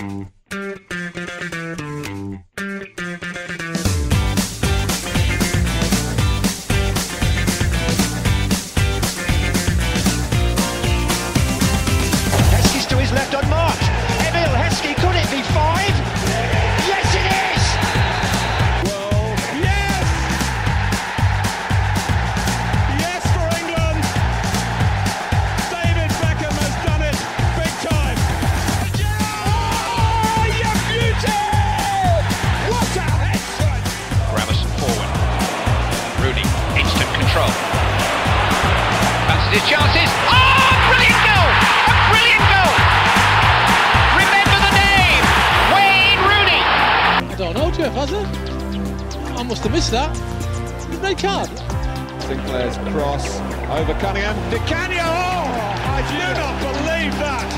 Música don't know, Jeff, has it? I must have missed that. Red card. Sinclair's cross over Cunningham. Di Canio! Oh, I do not believe that!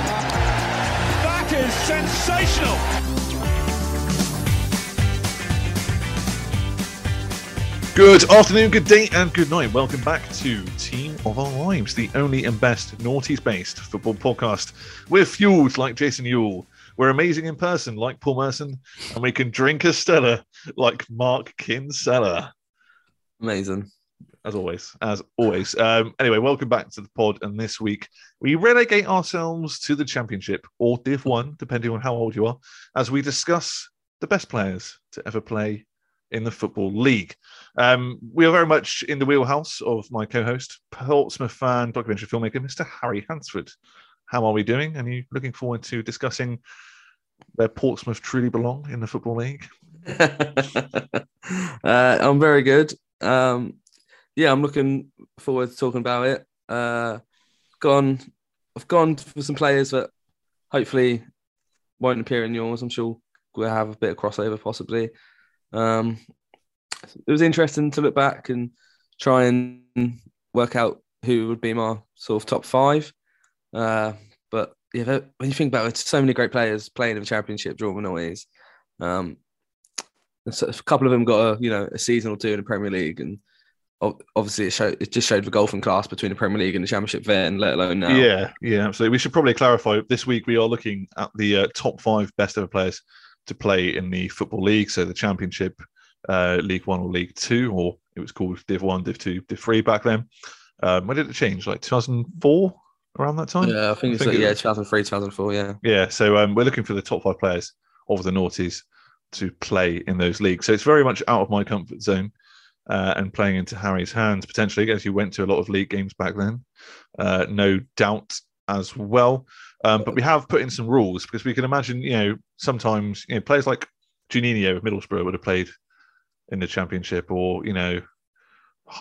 That is sensational! Good afternoon, good day, and good night. Welcome back to Team of Our Lives, the only and best naughties based football podcast. We're fueled like Jason Euell. We're amazing in person like Paul Merson, and we can drink a Stella like Mark Kinsella. Amazing. As always, as always. Um, anyway, welcome back to the pod. And this week, we relegate ourselves to the Championship or Div 1, depending on how old you are, as we discuss the best players to ever play in the Football League. Um, we are very much in the wheelhouse of my co host, Portsmouth fan, documentary filmmaker, Mr. Harry Hansford. How are we doing? And are you looking forward to discussing where Portsmouth truly belong in the Football League? uh, I'm very good. Um, yeah, I'm looking forward to talking about it. Uh, gone, I've gone for some players that hopefully won't appear in yours. I'm sure we'll have a bit of crossover possibly. Um, it was interesting to look back and try and work out who would be my sort of top five. Uh, but yeah, when you think about it, so many great players playing in the championship, drawing noise. Um, so a couple of them got a you know a season or two in the Premier League, and obviously it showed it just showed the golfing class between the Premier League and the Championship then, let alone now. Yeah, yeah, absolutely. We should probably clarify this week we are looking at the uh, top five best ever players to play in the Football League. So the Championship, uh, League One or League Two, or it was called Div One, Div Two, Div Three back then. Um, when did it change? Like 2004, around that time? yeah, I think it's I think like, it- yeah, 2003, 2004, yeah. Yeah, so um, we're looking for the top five players of the noughties to play in those leagues. So it's very much out of my comfort zone uh, and playing into Harry's hands potentially, as you went to a lot of league games back then. Uh, no doubt as well. Um, but we have put in some rules because we can imagine, you know, sometimes you know players like Juninho of Middlesbrough would have played in the Championship, or you know,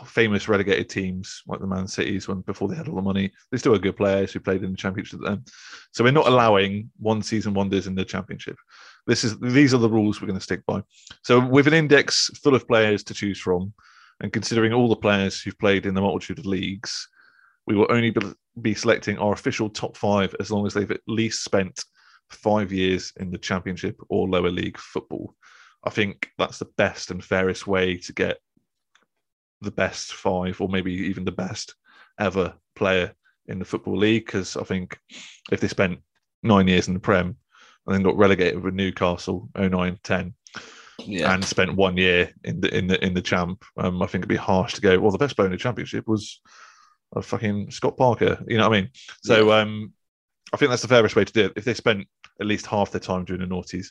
famous relegated teams like the Man Cities when before they had all the money. They still are good players who played in the Championship then. So we're not allowing one season wonders in the Championship. This is these are the rules we're going to stick by. So with an index full of players to choose from, and considering all the players who've played in the multitude of leagues, we will only be selecting our official top five as long as they've at least spent five years in the Championship or lower league football. I think that's the best and fairest way to get the best five, or maybe even the best ever player in the football league. Because I think if they spent nine years in the Prem and then got relegated with Newcastle 09 10 Yeah. and spent one year in the in the in the champ, um, I think it'd be harsh to go. Well, the best player in the championship was a fucking Scott Parker. You know what I mean? So um, I think that's the fairest way to do it. If they spent at least half their time doing the noughties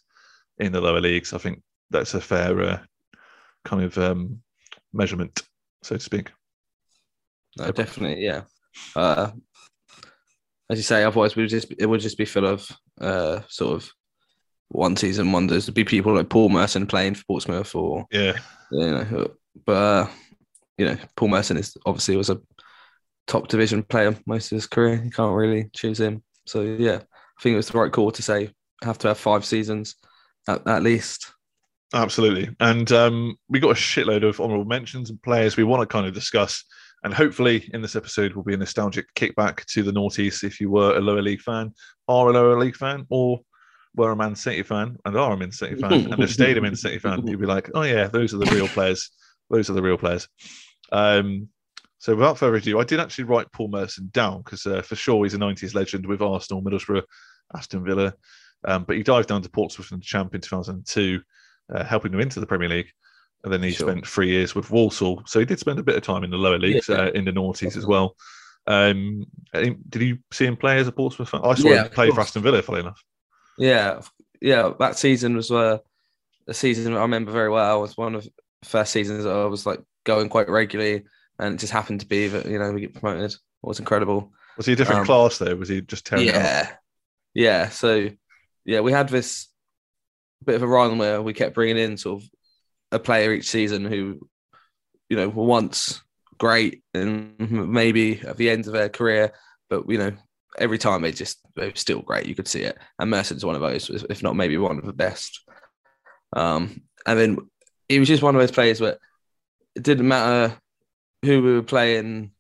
in the lower leagues, I think that's a fair uh, kind of um, measurement, so to speak. No, definitely, yeah. Uh, as you say, otherwise we would just it would just be full of uh, sort of one season wonders. There'd be people like Paul Merson playing for Portsmouth, or Yeah, you know, but uh, you know, Paul Merson is obviously was a top division player most of his career. You can't really choose him. So yeah, I think it was the right call to say have to have five seasons at, at least. Absolutely. And um, we got a shitload of honourable mentions and players we want to kind of discuss. And hopefully, in this episode, will be a nostalgic kickback to the noughties if you were a lower league fan, are a lower league fan, or were a Man City fan and are a Man City fan and have stayed a Man City fan. You'd be like, oh yeah, those are the real players. Those are the real players. Um, so without further ado, I did actually write Paul Merson down because uh, for sure he's a 90s legend with Arsenal, Middlesbrough, Aston Villa. Um, but he dived down to Portsmouth and the champ in 2002, uh, helping them into the Premier League. And then he Sure. spent three years with Walsall. So he did spend a bit of time in the lower leagues, Yeah. uh, in the noughties as well. Um, did you see him play as a Portsmouth fan? I saw Yeah, him play for. Aston Villa, funny enough. Yeah, yeah. That season was uh, a season I remember very well. It was one of the first seasons that I was like going quite regularly, and it just happened to be that you know we get promoted. It was incredible. Was he a different Um, class though? Was he just up? Yeah, yeah. So yeah, we had this bit of a run where we kept bringing in sort of a player each season who, you know, were once great and maybe at the end of their career, but you know, every time they just they were still great. You could see it, and Merson's one of those, if not maybe one of the best. Um, and then he was just one of those players where it didn't matter who we were playing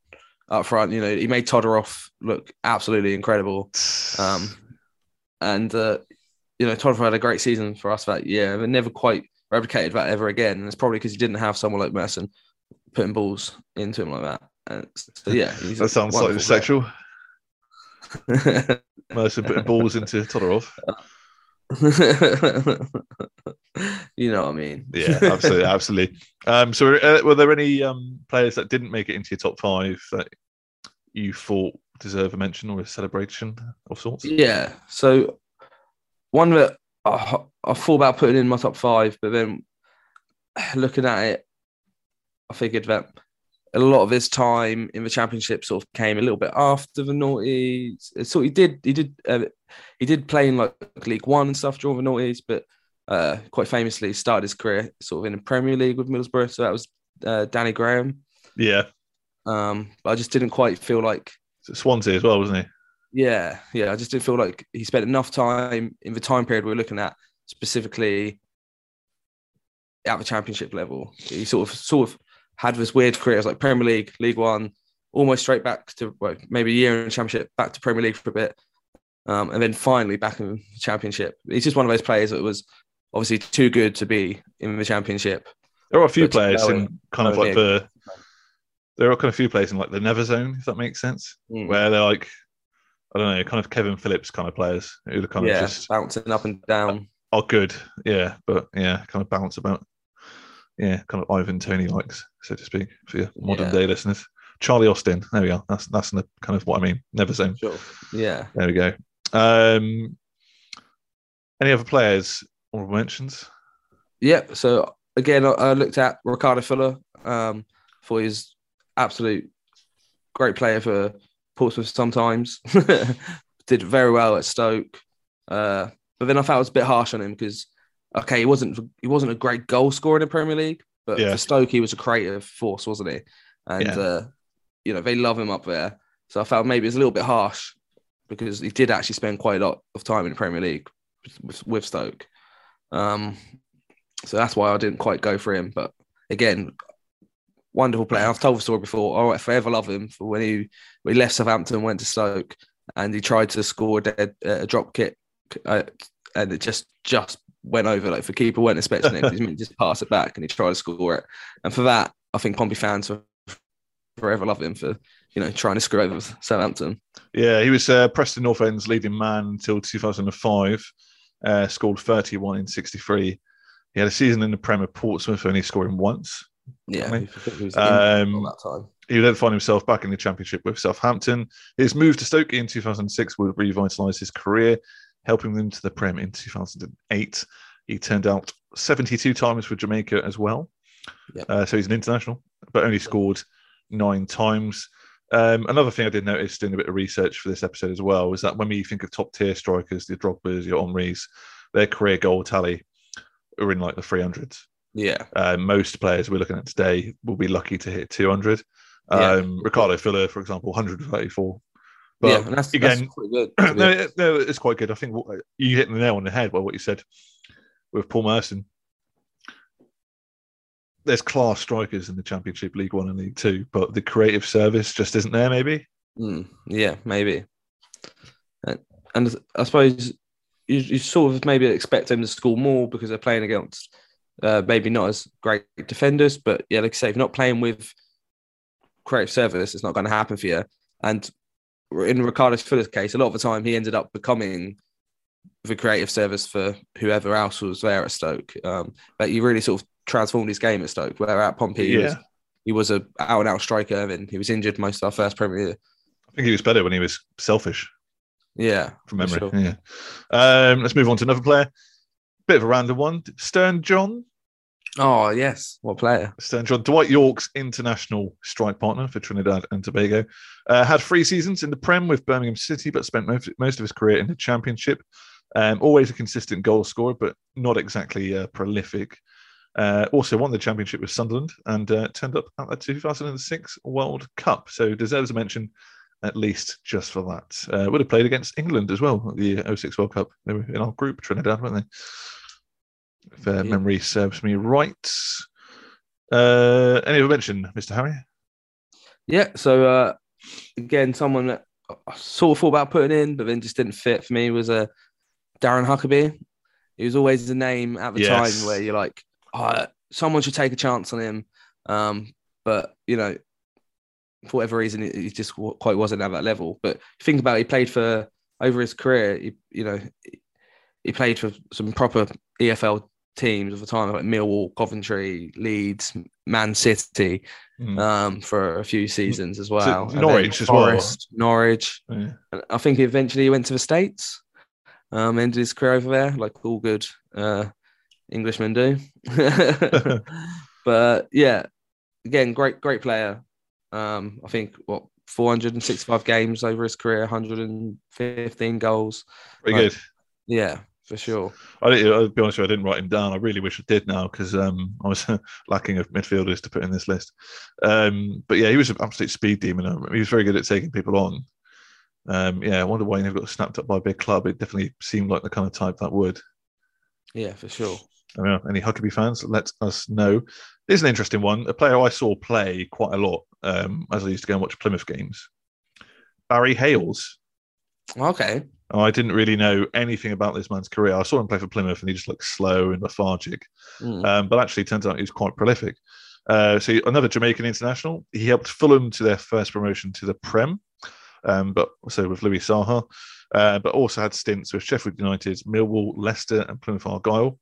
up front. You know, he made Todorov look absolutely incredible. Um, and uh, you know, Todorov had a great season for us that year, but never quite replicated that ever again. And it's probably because he didn't have someone like Merson putting balls into him like that. And so yeah, he's that sounds slightly sexual. Mercer putting balls into Todorov. you know what I mean? Yeah, absolutely, absolutely. Um, so, uh, were there any um, players that didn't make it into your top five that you thought deserve a mention or a celebration of sorts? Yeah. So one that I, I thought about putting in my top five, but then looking at it, I figured that a lot of his time in the championship sort of came a little bit after the noughties. So he did, he did, uh, he did play in like League One and stuff during the noughties, but uh, quite famously started his career sort of in the Premier League with Middlesbrough. So that was uh, Danny Graham. Yeah, Um, but I just didn't quite feel like Swansea as well, wasn't he? Yeah, yeah. I just didn't feel like he spent enough time in the time period we were looking at, specifically at the championship level. He sort of sort of had this weird career, it was like Premier League, League One, almost straight back to well, maybe a year in the championship, back to Premier League for a bit, um, and then finally back in the championship. He's just one of those players that was obviously too good to be in the championship. There are a few players in kind of like the. There are kind of few players in like the never zone, if that makes sense, Mm. where they're like, I don't know, kind of Kevin Phillips kind of players who are kind yeah, of just bouncing up and down. are good, yeah, but yeah, kind of bounce about, yeah, kind of Ivan Toney likes, so to speak, for your modern Yeah. day listeners. Charlie Austin, there we are. That's that's the, kind of what I mean. Never zone. Sure. Yeah. There we go. Um, any other players or mentions? Yeah. So again, I, I looked at Ricardo Fuller um, for his absolute great player for Portsmouth. Sometimes did very well at Stoke, uh, but then I felt it was a bit harsh on him because okay, he wasn't he wasn't a great goal scorer in the Premier League, but Yeah. for Stoke he was a creative force, wasn't he? And Yeah. uh, you know they love him up there. So I felt maybe it was a little bit harsh because he did actually spend quite a lot of time in the Premier League with, with Stoke. Um, so that's why I didn't quite go for him. But again, wonderful player. I've told the story before. I'll forever love him for when he when he left Southampton, went to Stoke, and he tried to score a, dead, a drop kick, uh, and it just just went over. Like the keeper weren't expecting it. He just pass it back, and he tried to score it. And for that, I think Pompey fans will forever love him for you know trying to screw over Southampton. Yeah, he was uh, Preston North End's leading man until 2005. Uh, scored 31 in 63. He had a season in the Premier Portsmouth, only scoring once. Yeah, I mean, he was um, that time. He would then find himself back in the Championship with Southampton. His move to Stoke in 2006 would revitalise his career, helping them to the Prem in 2008. He turned out 72 times for Jamaica as well. Yeah. Uh, so he's an international, but only scored nine times. Um, another thing I did notice doing a bit of research for this episode as well is that when we think of top tier strikers, the Drogbas, your Omris, their career goal tally are in like the 300s. Yeah. Uh, most players we're looking at today will be lucky to hit 200. Yeah. Um, Ricardo Fuller, for example, 134. But yeah, and that's, again, that's no, no, it's quite good. I think what, you hit the nail on the head by what you said with Paul Merson. There's class strikers in the Championship, League One and League Two, but the creative service just isn't there. Maybe. Mm, yeah, maybe. And, and I suppose you, you sort of maybe expect them to score more because they're playing against uh, maybe not as great defenders, but yeah, like I say, if you're not playing with creative service, it's not going to happen for you. And in Ricardo Fuller's case, a lot of the time he ended up becoming the creative service for whoever else was there at Stoke. Um, but he really sort of transformed his game at Stoke, where at Pompey he was he was a out and out striker and he was injured most of our first Premier. I think he was better when he was selfish Yeah, from memory. sure. Yeah. Um, let's move on to another player. Bit of a random one. Stern John. Oh yes, what player? Stern John, Dwight Yorke's international strike partner for Trinidad and Tobago, uh, had three seasons in the Prem with Birmingham City, but spent most, most of his career in the Championship. Um, always a consistent goal scorer, but not exactly uh, prolific. Uh, also won the Championship with Sunderland and uh, turned up at the 2006 World Cup, so deserves a mention at least just for that. Uh, would have played against England as well at the 06 World Cup. They were in our group, Trinidad, weren't they? If uh, Yeah. memory serves me right. Uh, any other mention, Mr. Harry? Yeah, so uh, again, someone that I sort of thought about putting in, but then just didn't fit for me was uh, Darren Huckerby. He was always a name at the Yes. time where you're like, oh, someone should take a chance on him. Um, but you know, for whatever reason, he just quite wasn't at that level. But think about it, he played for over his career. He, you know, he played for some proper EFL teams of the time, like Millwall, Coventry, Leeds, Man City, Mm. um, for a few seasons as well. Then Norwich as well. Norwich. Yeah. I think eventually he went to the States, um, ended his career over there, like all good uh, Englishmen do. but yeah, again, great, great player. Um, I think what 465 games over his career, 115 goals. Very Right. good. Yeah, for sure. I didn't, I'll be honest with you, I didn't write him down. I really wish I did now because um, I was lacking of midfielders to put in this list. Um, but yeah, he was an absolute speed demon. Um, He was very good at taking people on. Um, yeah, I wonder why he never got snapped up by a big club. It definitely seemed like the kind of type that would. Yeah, for sure. I mean, any Huckerby fans, let us know. Here's an interesting one. A player I saw play quite a lot um, as I used to go and watch Plymouth games. Barry Hayles. Okay. I didn't really know anything about this man's career. I saw him play for Plymouth and he just looked slow and lethargic. Mm. Um, but actually, it turns out he was quite prolific. Uh, so another Jamaican international. He helped Fulham to their first promotion to the Prem, um, but also with Louis Saha, uh, but also had stints with Sheffield United, Millwall, Leicester, and Plymouth Argyle.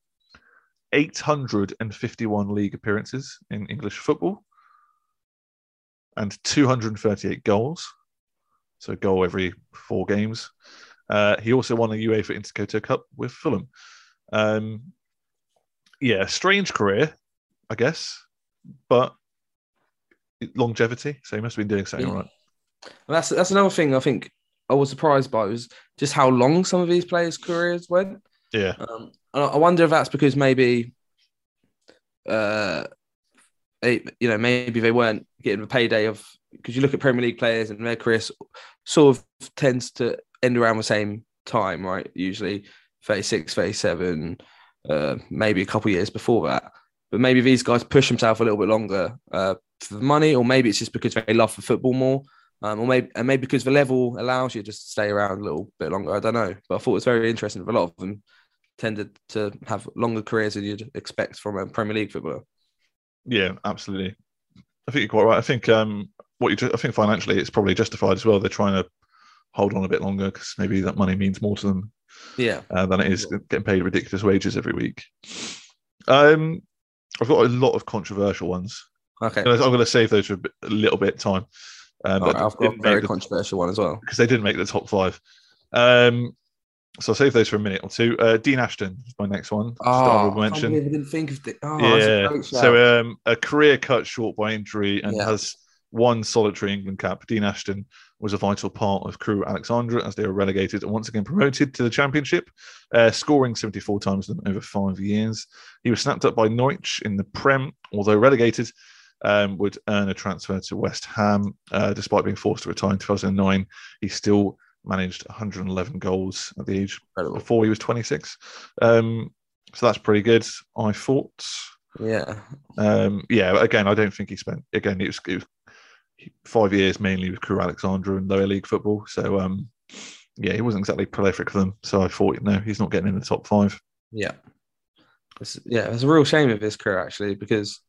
851 league appearances in English football and 238 goals. So a goal every four games. Uh, he also won a UEFA Intertoto Cup with Fulham. Um, yeah, strange career, I guess, but longevity. So he must have been doing something Yeah. right. And that's that's another thing I think I was surprised by was just how long some of these players' careers went. Yeah, Um, I wonder if that's because maybe, uh, they, you know, maybe they weren't getting the payday of because you look at Premier League players and their career sort of tends to end around the same time, right? Usually 36, 37, uh, maybe a couple years before that. But maybe these guys push themselves a little bit longer uh, for the money, or maybe it's just because they love the football more. Um, or maybe and maybe because the level allows you just to stay around a little bit longer. I don't know, but I thought it was very interesting. For a lot of them tended to have longer careers than you'd expect from a Premier League footballer. yeah, absolutely. I think you're quite right. I think um, what you, ju- I think financially, it's probably justified as well. They're trying to hold on a bit longer because maybe that money means more to them Yeah, uh, than it is getting paid ridiculous wages every week. Um, I've got a lot of controversial ones Okay. I'm going to save those for a, bit, a little bit of time. But right, I've got a very the- controversial one as well. because they didn't make the top five. Um, so I'll save those for a minute or two. Uh, Dean Ashton is my next one. Oh, mention. I didn't think of it. Oh, that's a yeah. great shout. So um, a career cut short by injury and Yeah. has one solitary England cap. Dean Ashton was a vital part of Crewe Alexandra as they were relegated and once again promoted to the Championship, uh, scoring 74 times in over five years. He was snapped up by Norwich in the Prem, although relegated. Um, would earn a transfer to West Ham, uh, despite being forced to retire in 2009. He still managed 111 goals at the age Incredible. before he was 26. Um, so that's pretty good. I thought. Yeah. Um, yeah, again, I don't think he spent again. It was, it was five years mainly with Crewe Alexandra and lower league football. So um, yeah, he wasn't exactly prolific for them. So I thought, no, he's not getting in the top five. Yeah. It's, yeah, it's a real shame of his career actually because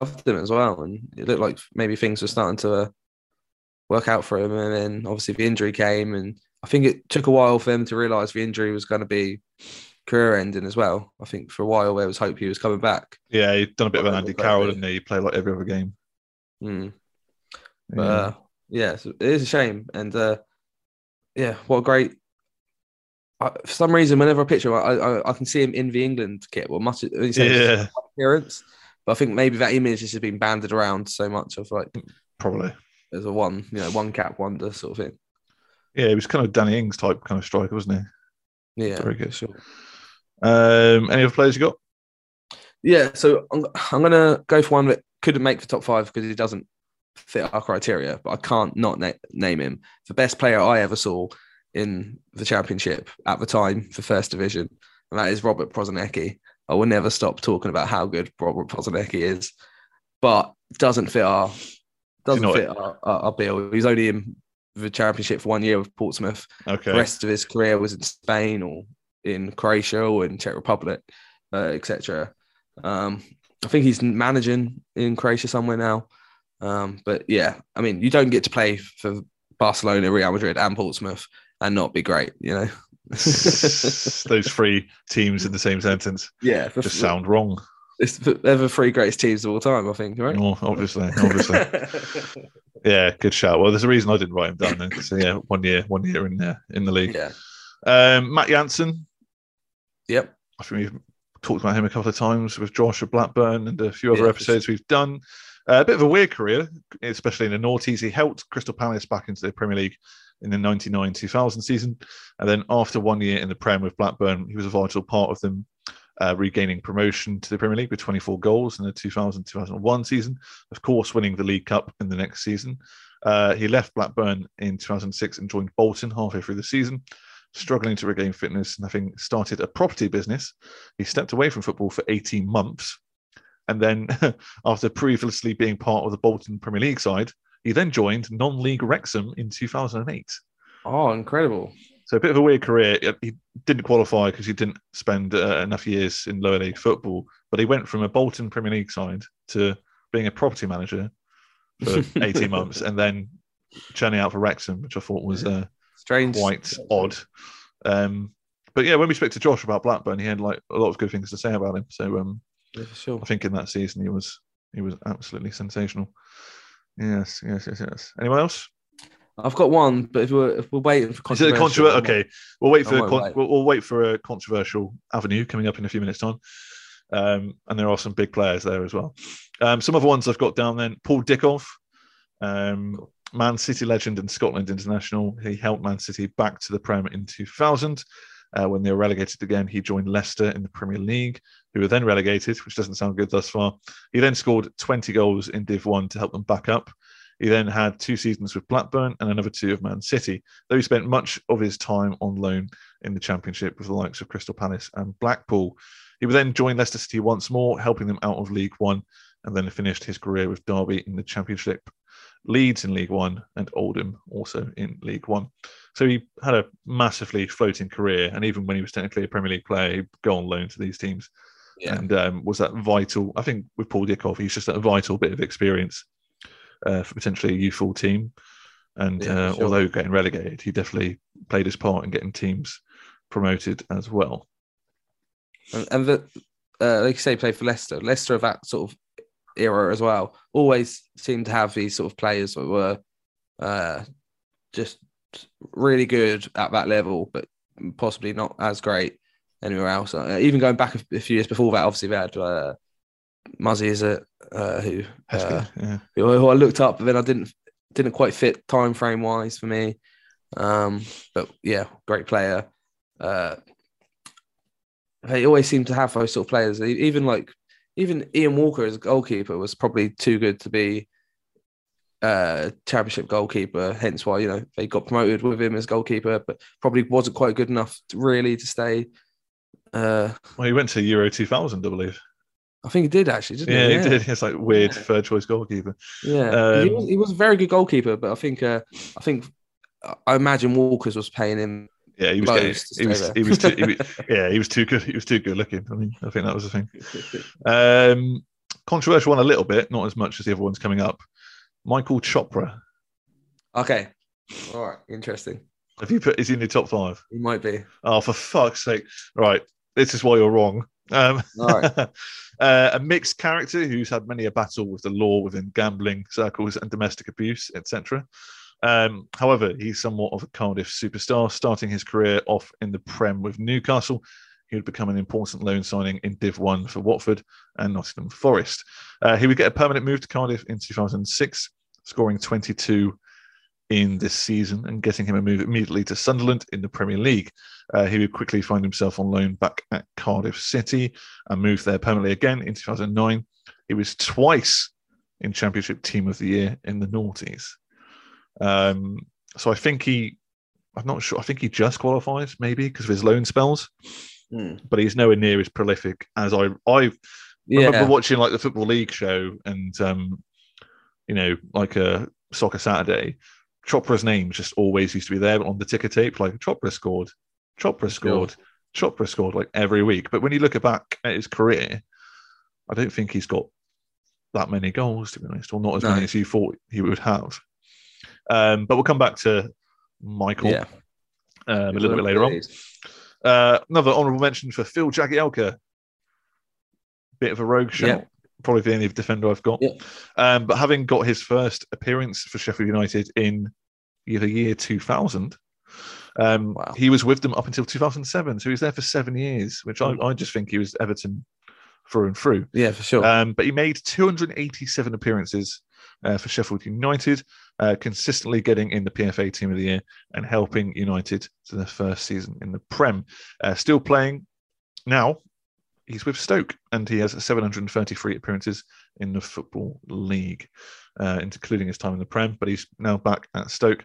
loved him as well, and it looked like maybe things were starting to uh, work out for him, and then obviously the injury came, and I think it took a while for him to realise the injury was going to be career ending as well. I think for a while there was hope he was coming back. Yeah, he'd done a bit of an Andy. Carroll, didn't he? He played like every other game. Mm. But Yeah. uh, yeah, so it is a shame, and uh, yeah, what a great. I, for some reason, whenever I picture him, I, I, I can see him in the England kit. Well, much yeah, appearance, but I think maybe that image has just been banded around so much of like probably. As a one, you know, one cap wonder sort of thing. Yeah, he was kind of Danny Ings type kind of striker, wasn't he? Yeah, Very good. Sure. Um, any other players you got? Yeah, so I'm, I'm gonna go for one that couldn't make the top five because he doesn't fit our criteria, but I can't not na- name him. The best player I ever saw in the championship at the time for first division, and that is Robert Prosinecki. I will never stop talking about how good Robert Prosinecki is, but doesn't fit our doesn't not- fit our, our, our bill. He's only in the championship for one year with Portsmouth. Okay. The rest of his career was in Spain or in Croatia or in Czech Republic, uh, etc. Um, I think he's managing in Croatia somewhere now. Um, but yeah, I mean, you don't get to play for Barcelona, Real Madrid, and Portsmouth and not be great, you know. Those three teams in the same sentence yeah, for, just sound wrong. It's, they're the three greatest teams of all time, I think, right? Oh, obviously, obviously. yeah, good shout. Well, there's a reason I didn't write him down then. So yeah, one year, one year in there in the league. yeah. Um, Matt Jansen. Yep. I think we've talked about him a couple of times with Josh at Blackburn and a few other Yeah, episodes we've done. Uh, a bit of a weird career, especially in the noughties. He helped Crystal Palace back into the Premier League in the 99 2000 season. And then after one year in the Prem with Blackburn, he was a vital part of them uh, regaining promotion to the Premier League with 24 goals in the 2000 2001 season. Of course, winning the League Cup in the next season. Uh, he left Blackburn in 2006 and joined Bolton halfway through the season. Struggling to regain fitness and having started a property business, he stepped away from football for 18 months. And then, after previously being part of the Bolton Premier League side, he then joined non league Wrexham in 2008. Oh, incredible. So a bit of a weird career. He didn't qualify because he didn't spend uh, enough years in lower league football, but he went from a Bolton Premier League side to being a property manager for 18 months and then churning out for Wrexham, which I thought was uh, Strange. quite odd. Um, but yeah, when we spoke to Josh about Blackburn, he had like a lot of good things to say about him. So um, Yeah, sure. I think in that season he was he was absolutely sensational. Yes, yes, yes, yes. Anyone else? I've got one, but if we're if we're waiting for Is it a controversial, controversial? Okay, we'll wait for won't con- wait. we'll, we'll wait for a controversial avenue coming up in a few minutes' time. Um, and there are some big players there as well. Um, some other ones I've got down then. Paul Dickov, um, Man City legend and Scotland international. He helped Man City back to the Prem in 2000. Uh, when they were relegated again, he joined Leicester in the Premier League, who were then relegated, which doesn't sound good thus far. He then scored 20 goals in Div 1 to help them back up. He then had two seasons with Blackburn and another two of Man City, though he spent much of his time on loan in the Championship with the likes of Crystal Palace and Blackpool. He would then join Leicester City once more, helping them out of League One, and then finished his career with Derby in the Championship, Leeds in League One, and Oldham also in League One. So he had a massively floating career, and even when he was technically a Premier League player, he'd go on loan to these teams Yeah. and um, was that vital? I think with Paul Dickov, he's just a vital bit of experience uh, for potentially a youthful team. And Yeah, uh, sure. although getting relegated, he definitely played his part in getting teams promoted as well. And, and the, uh, like you say, played for Leicester. Leicester of that sort of era as well. Always seemed to have these sort of players that were uh, just really good at that level, but possibly not as great anywhere else. Uh, even going back a, a, few years before that, obviously they had uh, Muzzy is it uh, who, uh, yeah. who who I looked up, but then I didn't didn't quite fit time frame wise for me. Um, but yeah, great player. Uh, they always seem to have those sort of players. Even like even Ian Walker as a goalkeeper was probably too good to be uh championship goalkeeper. Hence why you know they got promoted with him as goalkeeper, but probably wasn't quite good enough to really to stay. Uh, well, he went to Euro 2000, I believe. I think he did actually, didn't yeah, he? Yeah, he did. It's like weird yeah. third choice goalkeeper. Yeah, um, he, was, he was a very good goalkeeper, but I think uh, I think I imagine Walker's was paying him yeah, he was. Getting, he was. He was, too, he was. Yeah, he was too good. He was too good looking. I mean, I think that was the thing. Um, controversial one a little bit, not as much as the other ones coming up. Michael Chopra. Okay. All right. Interesting. Have you put? Is he in the top five? He might be. Oh, for fuck's sake! Right. This is why you're wrong. Um, right. uh, a mixed character who's had many a battle with the law within gambling circles and domestic abuse, etc. Um, however, he's somewhat of a Cardiff superstar, starting his career off in the Prem with Newcastle. He would become an important loan signing in Div 1 for Watford and Nottingham Forest. Uh, he would get a permanent move to Cardiff in 2006, scoring 22 in this season and getting him a move immediately to Sunderland in the Premier League. Uh, he would quickly find himself on loan back at Cardiff City and moved there permanently again in 2009. He was twice in Championship Team of the Year in the noughties. Um, so I think he, I'm not sure. I think he just qualifies maybe because of his loan spells, mm. but he's nowhere near as prolific as I. I yeah. remember watching like the football league show and um, you know like a soccer Saturday. Chopra's name just always used to be there on the ticker tape. Like Chopra scored, Chopra scored, sure. Chopra scored like every week. But when you look back at his career, I don't think he's got that many goals to be honest, or not as no. many as you thought he would have. Um, but we'll come back to Michael yeah. um, a little bit later on. Uh, another honourable mention for Phil Jagielka. Bit of a rogue shot. Yeah. Probably the only defender I've got. Yeah. Um, but having got his first appearance for Sheffield United in the year 2000, um, wow. he was with them up until 2007. So he was there for seven years, which I, I just think he was Everton through and through. Yeah, for sure. Um, but he made 287 appearances uh, for Sheffield United, uh, consistently getting in the PFA Team of the Year and helping United to their first season in the Prem. Uh, still playing now. He's with Stoke and he has 733 appearances in the Football League, uh, including his time in the Prem. But he's now back at Stoke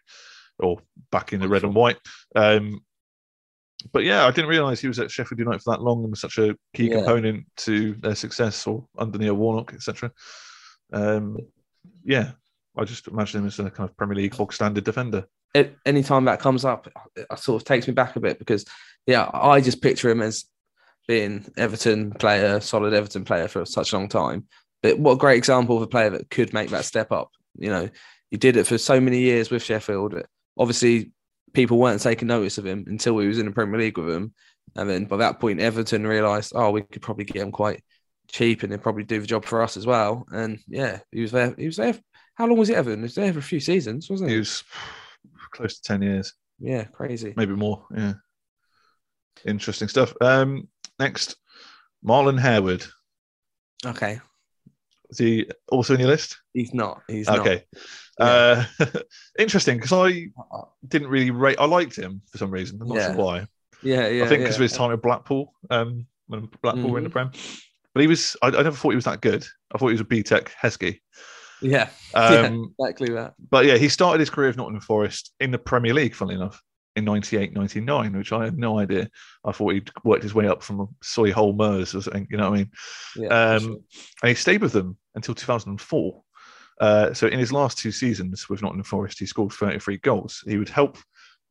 or back in the red and white. Um, but yeah, I didn't realise he was at Sheffield United for that long and was such a key yeah. component to their success or under Neil Warnock, etc. Um, yeah, I just imagine him as a kind of Premier League bog standard defender. It, anytime that comes up, it sort of takes me back a bit because, yeah, I just picture him as being Everton player, solid Everton player for such a long time. But what a great example of a player that could make that step up. You know, he did it for so many years with Sheffield. Obviously, people weren't taking notice of him until he was in the Premier League with him. And then by that point, Everton realised, oh, we could probably get him quite cheap and he'd probably do the job for us as well. And yeah, he was there. He was there. How long was he Everton? He was there for a few seasons, wasn't he? He was close to 10 years. Yeah, crazy. Maybe more. Yeah. Interesting stuff. Um, next, Marlon Harewood. Okay. Is he also in your list? He's not. He's okay. Not. Uh, interesting because I didn't really rate. I liked him for some reason. I'm not yeah. sure why. Yeah, yeah. I think because yeah. of his time at Blackpool, um, when Blackpool mm-hmm. were in the Prem. But he was. I, I, never thought he was that good. I thought he was a BTEC Heskey. Yeah. Um, yeah, exactly that. But yeah, he started his career of Nottingham Forest in the Premier League, funnily enough, in 98 99, which I had no idea. I thought he'd worked his way up from Solihull Moors or something, you know what I mean? Yeah, um, sure. And he stayed with them until 2004. Uh, so in his last two seasons with Nottingham Forest, he scored 33 goals. He would help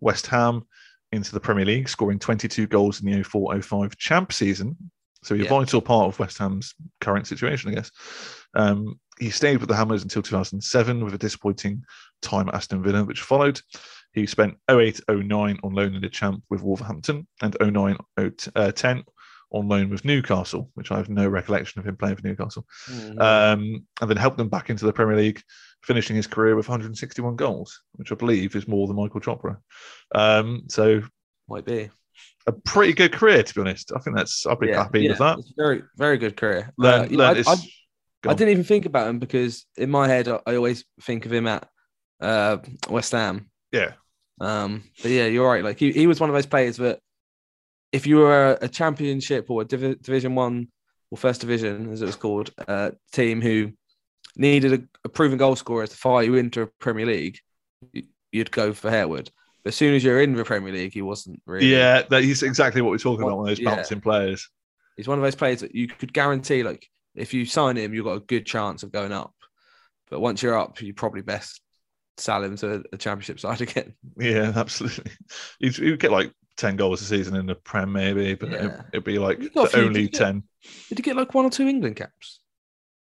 West Ham into the Premier League, scoring 22 goals in the 04 05 champ season. So he's Yeah. a vital part of West Ham's current situation, I guess. Um, he stayed with the Hammers until 2007 with a disappointing time at Aston Villa, which followed. He spent 08 09 on loan in the champ with Wolverhampton and 09 uh, 10 on loan with Newcastle, which I have no recollection of him playing for Newcastle, Mm, um, and then helped them back into the Premier League, finishing his career with 161 goals, which I believe is more than Michael Chopra. Um, so might be. a pretty good career, to be honest. I think that's I'll be happy with that. Very, very good career. Learn, Uh, know, learn I- I, I didn't even think about him because in my head, I, I always think of him at uh, West Ham. yeah, Um, but yeah, you're right. Like he, he was one of those players that if you were a, championship or a divi- division one or first division, as it was called, uh, team who needed a, a proven goal scorer to fire you into a Premier League, you- you'd go for Harewood. But as soon as you're in the Premier League, he wasn't really. yeah, that, he's exactly what we're talking about. One of those yeah. bouncing players. He's one of those players that you could guarantee, like, if you sign him, you've got a good chance of going up. But once you're up, you're probably best sell him to a championship side again. Yeah, absolutely. He'd, he'd get like 10 goals a season in the Prem, maybe, but Yeah. it, it'd be like He got a the few- only did get- 10. Did he get like one or two England caps?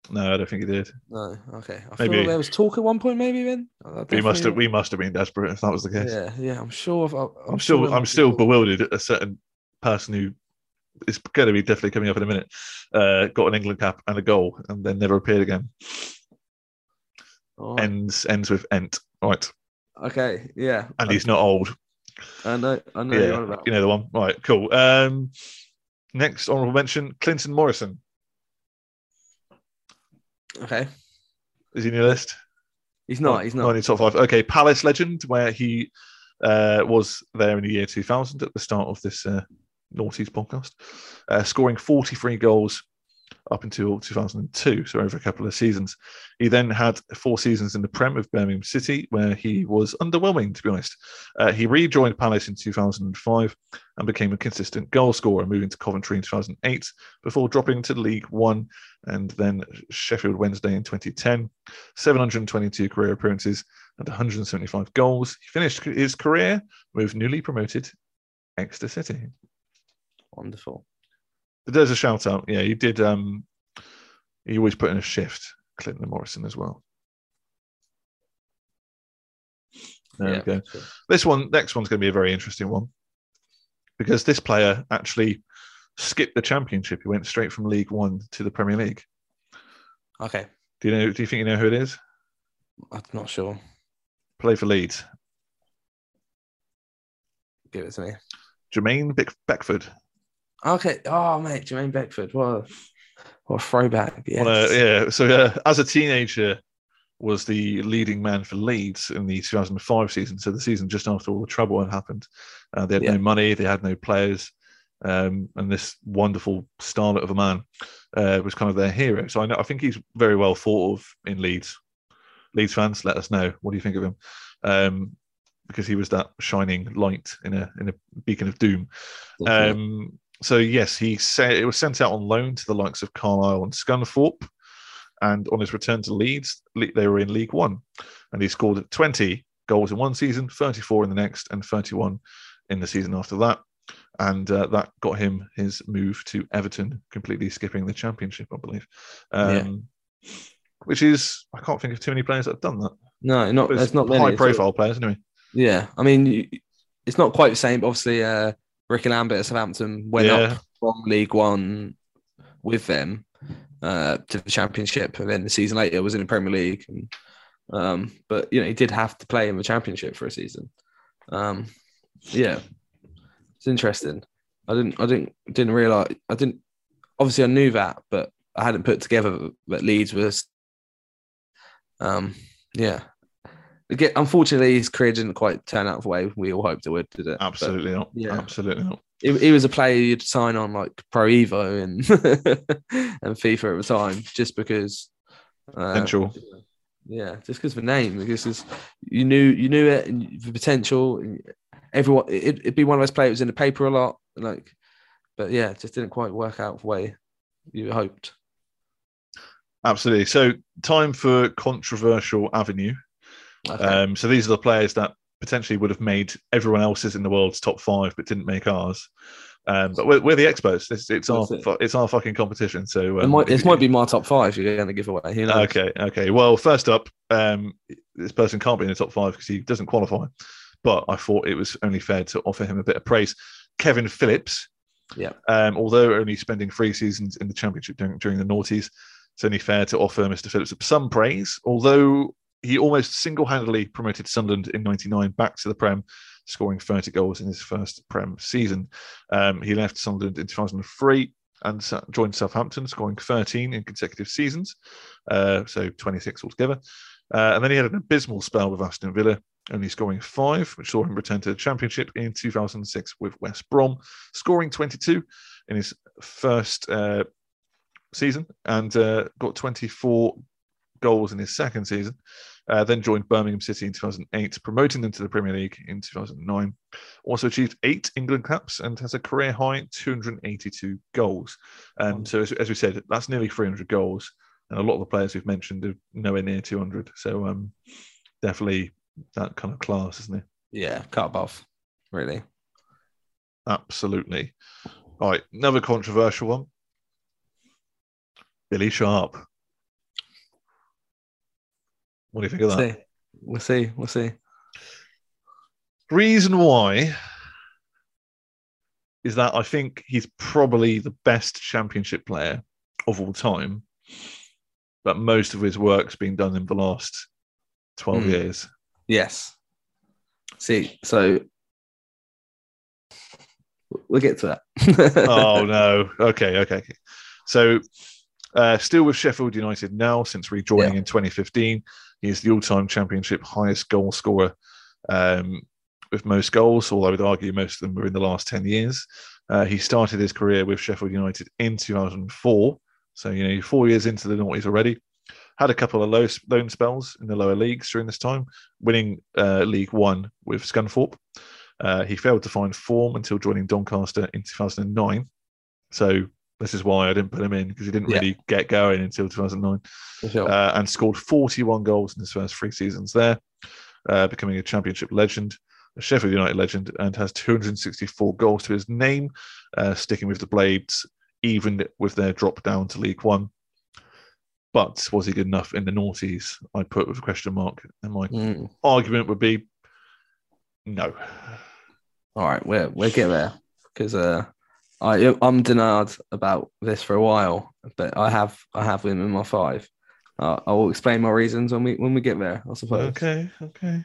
No, I don't think he did. No. Okay. I Maybe- feel there was talk at one point, maybe then. We must have we must have been desperate if that was the case. Yeah, yeah. I'm sure. I've- I'm, I'm still sure I'm still bewildered at a certain person who is going to be definitely coming up in a minute. Uh, got an England cap and a goal, and then never appeared again. All right. Ends ends with Ent, right? Okay. Yeah. And he's not old. I know. I know. you're Yeah, about. you know the one. Right, cool. Um, next honourable mention: Clinton Morrison. Okay. Is he in your list? He's not. He's Not not. in top five. Okay, Palace legend, where he uh, was there in the year 2000 at the start of this uh, Naughties podcast, uh, scoring 43 goals up until 2002, so over a couple of seasons. He then had four seasons in the Prem of Birmingham City, where he was underwhelming, to be honest. Uh, he rejoined Palace in 2005 and became a consistent goal scorer, moving to Coventry in 2008 before dropping to League One and then Sheffield Wednesday in 2010. 722 career appearances and 175 goals. He finished his career with newly promoted Exeter City. Wonderful. There's a shout out. Yeah, he did. Um, he always put in a shift, Clinton Morrison as well. There yeah. we go. sure. This one, next one's going to be a very interesting one because this player actually skipped the championship. He went straight from League One to the Premier League. Okay. Do you know? Do you think you know who it is? I'm not sure. Play for Leeds. Give it to me. Jermaine Beckford. Okay. Oh, mate, Jermaine Beckford. What a, what a throwback. Yes. Well, uh, yeah. So uh, as a teenager, was the leading man for Leeds in the 2005 season. So the season just after all the trouble had happened. Uh, they had Yeah. no money, they had no players, um, and this wonderful starlet of a man uh, was kind of their hero. So I know I think he's very well thought of in Leeds. Leeds fans, let us know what do you think of him. Um, because he was that shining light in a in a beacon of doom. Um, so yes, he said it was sent out on loan to the likes of Carlisle and Scunthorpe, and on his return to Leeds, Le- they were in League One, and he scored 20 goals in one season, 34 in the next, and 31 in the season after that, and uh, that got him his move to Everton, completely skipping the Championship, I believe. Um, Which is, I can't think of too many players that have done that. no, not it's not many. High-profile players, anyway. Yeah, I mean, it's not quite the same. but Obviously, uh, Rickie Lambert at Southampton went Yeah. up from League One with them uh, to the Championship, and then the season later was in the Premier League. And, um, but you know, he did have to play in the Championship for a season. Um, yeah, it's interesting. I didn't, I didn't, didn't realize. I didn't. Obviously, I knew that, but I hadn't put together that Leeds was. Um, yeah. Again, unfortunately, his career didn't quite turn out the way we all hoped it would, did it? But Absolutely not. yeah. Absolutely not. He, was a player you'd sign on like Pro Evo and and FIFA at the time, just because. Uh, Potential. Yeah, just because of the name, because you knew you knew it and the potential. And everyone, it, it'd be one of those players in the paper a lot, like, but yeah, it just didn't quite work out the way you hoped. Absolutely. So, time for controversial avenue. Okay. Um, so these are the players that potentially would have made everyone else's in the world's top five, but didn't make ours. Um, but we're, we're the experts. It's, it's our it. it's our fucking competition. So it um, might this you- might be my top five you're going to give away. Who knows? Okay, okay. Well, first up, um, this person can't be in the top five because he doesn't qualify. But I thought it was only fair to offer him a bit of praise. Kevin Phillips, Yeah. Um, although only spending three seasons in the Championship during, during the noughties, it's only fair to offer Mr. Phillips some praise. Although he almost single-handedly promoted Sunderland in '99 back to the Prem, scoring 30 goals in his first Prem season. Um, he left Sunderland in 2003 and joined Southampton, scoring 13 in consecutive seasons, uh, so 26 altogether. Uh, and then he had an abysmal spell with Aston Villa, only scoring five, which saw him return to the Championship in 2006 with West Brom, scoring 22 in his first uh, season and uh, got 24 goals in his second season. Uh, then joined Birmingham City in 2008, promoting them to the Premier League in 2009. Also achieved eight England caps and has a career high 282 goals. Um, so, as, as we said, that's nearly 300 goals. And a lot of the players we've mentioned are nowhere near 200. So, um, definitely that kind of class, isn't it? Yeah, cut above, really. Absolutely. All right, another controversial one. Billy Sharp. What do you think of that? See. We'll see. We'll see. Reason why is that I think he's probably the best championship player of all time, but most of his work's been done in the last 12 Hmm. years. Yes. See, so we'll get to that. oh no. Okay, okay, okay. So uh, still with Sheffield United now since rejoining Yeah. in 2015. He is the all-time championship highest goal scorer um, with most goals, although I would argue most of them were in the last 10 years. Uh, he started his career with Sheffield United in 2004. So, you know, four years into the noughties already. Had a couple of low, loan spells in the lower leagues during this time, winning uh, League One with Scunthorpe. Uh, he failed to find form until joining Doncaster in 2009. So this is why I didn't put him in because he didn't Yeah. really get going until 2009 sure. uh, and scored 41 goals in his first three seasons there, uh, becoming a championship legend, a Sheffield United legend, and has 264 goals to his name, uh, sticking with the Blades, even with their drop down to League One. But was he good enough in the noughties? I put with a question mark, and my Mm. argument would be no. All right, we're, we'll get there because uh, I I'm denied about this for a while, but I have I have him in my five. Uh, I will explain my reasons when we when we get there. I suppose. Okay, okay.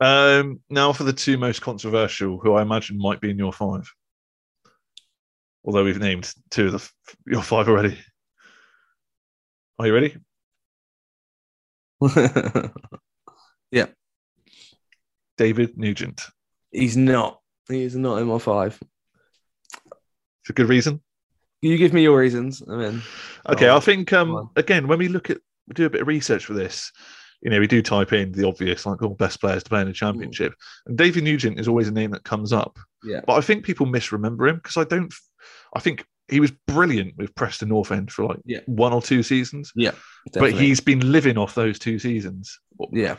Um, now for the two most controversial, who I imagine might be in your five. Although we've named two of the your five already. Are you ready? Yeah. David Nugent. He's not. He is not in my five. For good reason. You give me your reasons, and then Okay, Oh, I think um again when we look at we do a bit of research for this, you know, we do type in the obvious like all best players to play in the championship, and David Nugent is always a name that comes up. yeah, But I think people misremember him because I don't. I think he was brilliant with Preston North End for like Yeah. one or two seasons, yeah, but he's been living off those two seasons yeah,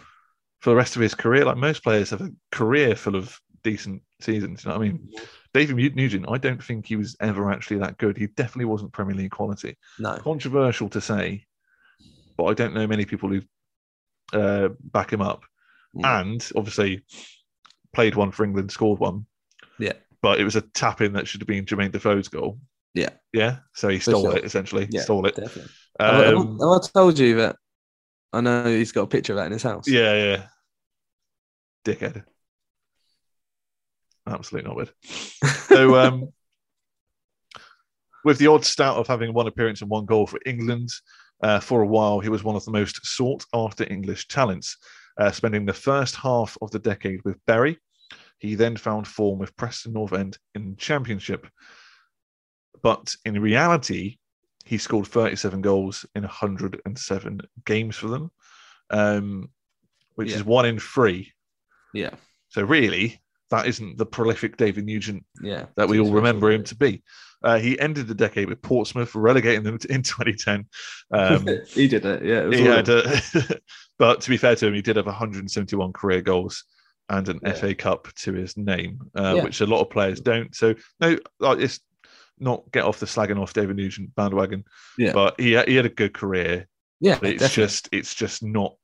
for the rest of his career. Like most players have a career full of decent seasons. You know what I mean? David Mu- Nugent, I don't think he was ever actually that good. He definitely wasn't Premier League quality. no, Controversial to say, but I don't know many people who uh, back him up. Mm. And obviously, played one for England, scored one. Yeah. But it was a tap in that should have been Jermaine Defoe's goal. Yeah. Yeah. So he stole sure. it essentially. yeah, Stole it. Definitely. Have I- Um, have I told you that I know he's got a picture of that in his house. yeah, yeah. Dickhead. Absolute knobhead. So um with the odd stat of having one appearance and one goal for England, uh, for a while he was one of the most sought after English talents, uh, spending the first half of the decade with Bury. He then found form with Preston North End in the Championship. But in reality, he scored 37 goals in 107 games for them, um, which Yeah. is one in three. yeah, So really, that isn't the prolific David Nugent yeah. that we all remember him to be. Uh, he ended the decade with Portsmouth, relegating them in 2010. Um, he did it. Yeah, it he had, uh, but to be fair to him, he did have 171 career goals and an Yeah. FA Cup to his name, uh, Yeah. which a lot of players don't. So no, like, it's not get off the slagging off David Nugent bandwagon. Yeah. but he he had a good career. yeah. But it's definitely. just it's just not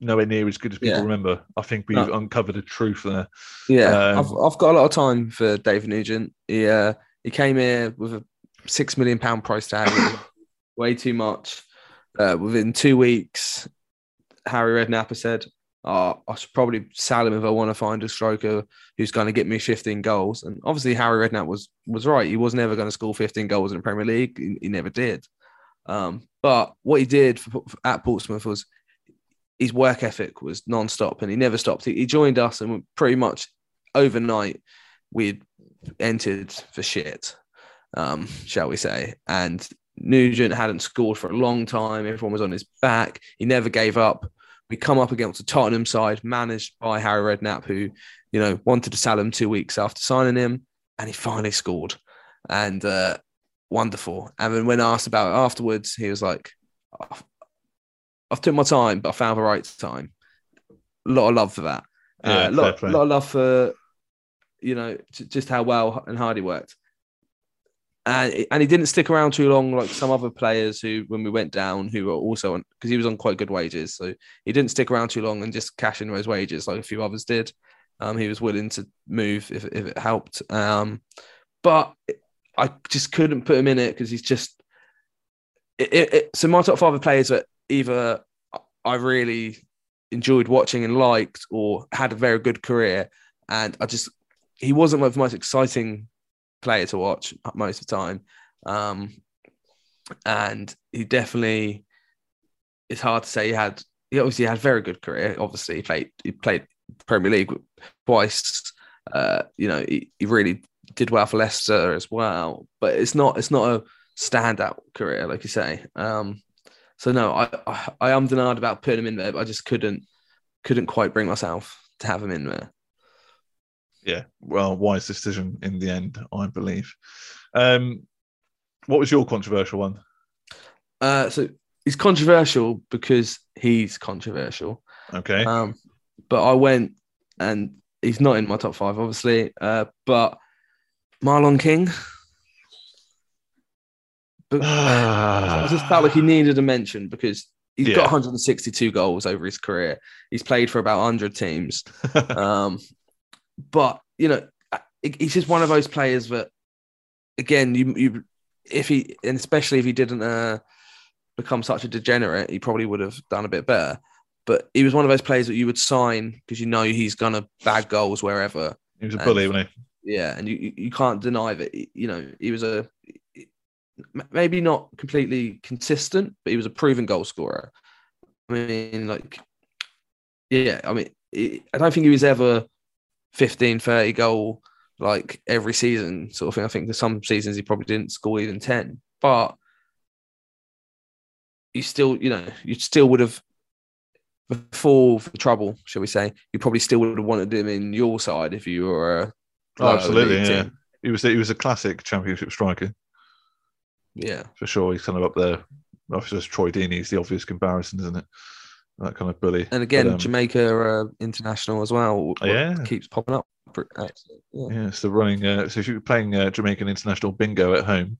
nowhere near as good as people Yeah. remember. I think we've No. uncovered a truth there. Yeah, Um, I've I've got a lot of time for David Nugent. He uh, he came here with a six million pound price tag, way too much. Uh, within two weeks, Harry Redknapp said, oh, "I should probably sell him if I want to find a striker who's going to get me 15 goals." And obviously, Harry Redknapp was was right. He was never going to score 15 goals in the Premier League. He, he never did. Um, but what he did for, at Portsmouth was his work ethic was non-stop and he never stopped. He, he joined us and pretty much overnight we'd entered for shit, um, shall we say. And Nugent hadn't scored for a long time. Everyone was on his back. He never gave up. We come up against a Tottenham side managed by Harry Redknapp, who, you know, wanted to sell him two weeks after signing him, and he finally scored. And uh, wonderful. And then when asked about it afterwards, he was like, I've, took my time, but I found the right time. A lot of love for that. Yeah, uh, a lot, lot of love for you know just how well and hard he worked. And and he didn't stick around too long like some other players who, when we went down, who were also on because he was on quite good wages, so he didn't stick around too long and just cash in those wages like a few others did. Um, he was willing to move if if it helped. Um, but I just couldn't put him in it because he's just. It, it, it- so my top five players that either I really enjoyed watching and liked, or had a very good career, and I just he wasn't one of the most exciting player to watch most of the time, um, and he definitely. It's hard to say he had. He obviously had a very good career. Obviously, he played. He played Premier League twice. Uh, you know, he, he really did well for Leicester as well. But it's not. It's not a standout career, like you say. Um, so no, I, I I am denied about putting him in there, but I just couldn't couldn't quite bring myself to have him in there. Yeah, well, wise decision in the end, I believe. Um, what was your controversial one? Uh, so he's controversial because he's controversial. Okay. Um, but I went and he's not in my top five, obviously. Uh, but Marlon King. But I just felt like he needed a mention because he's Yeah. got 162 goals over his career. He's played for about 100 teams. um, but you know, he's just one of those players that, again, you you if he and especially if he didn't uh, become such a degenerate, he probably would have done a bit better. But he was one of those players that you would sign because you know he's gonna bag goals wherever. he was a and- bully, wasn't he? Yeah, and you you- can't deny that. You know, he was a maybe not completely consistent, but he was a proven goal scorer. I mean, like, yeah, I mean, he- I don't think he was ever 15, 30 goal like every season sort of thing. I think there's some seasons he probably didn't score even 10, but you still, you know, you still would have before the trouble, shall we say, you probably still would have wanted him in your side if you were a Oh, absolutely, yeah. team. He was he was a classic championship striker Yeah. for sure. He's kind of up there. Obviously, Troy Deeney's the obvious comparison, isn't it? That kind of bully. And again, But, um, Jamaica uh, international as well. Yeah. keeps popping up. Yeah. Yeah, so running. Uh, so if you're playing uh, Jamaican international bingo at home,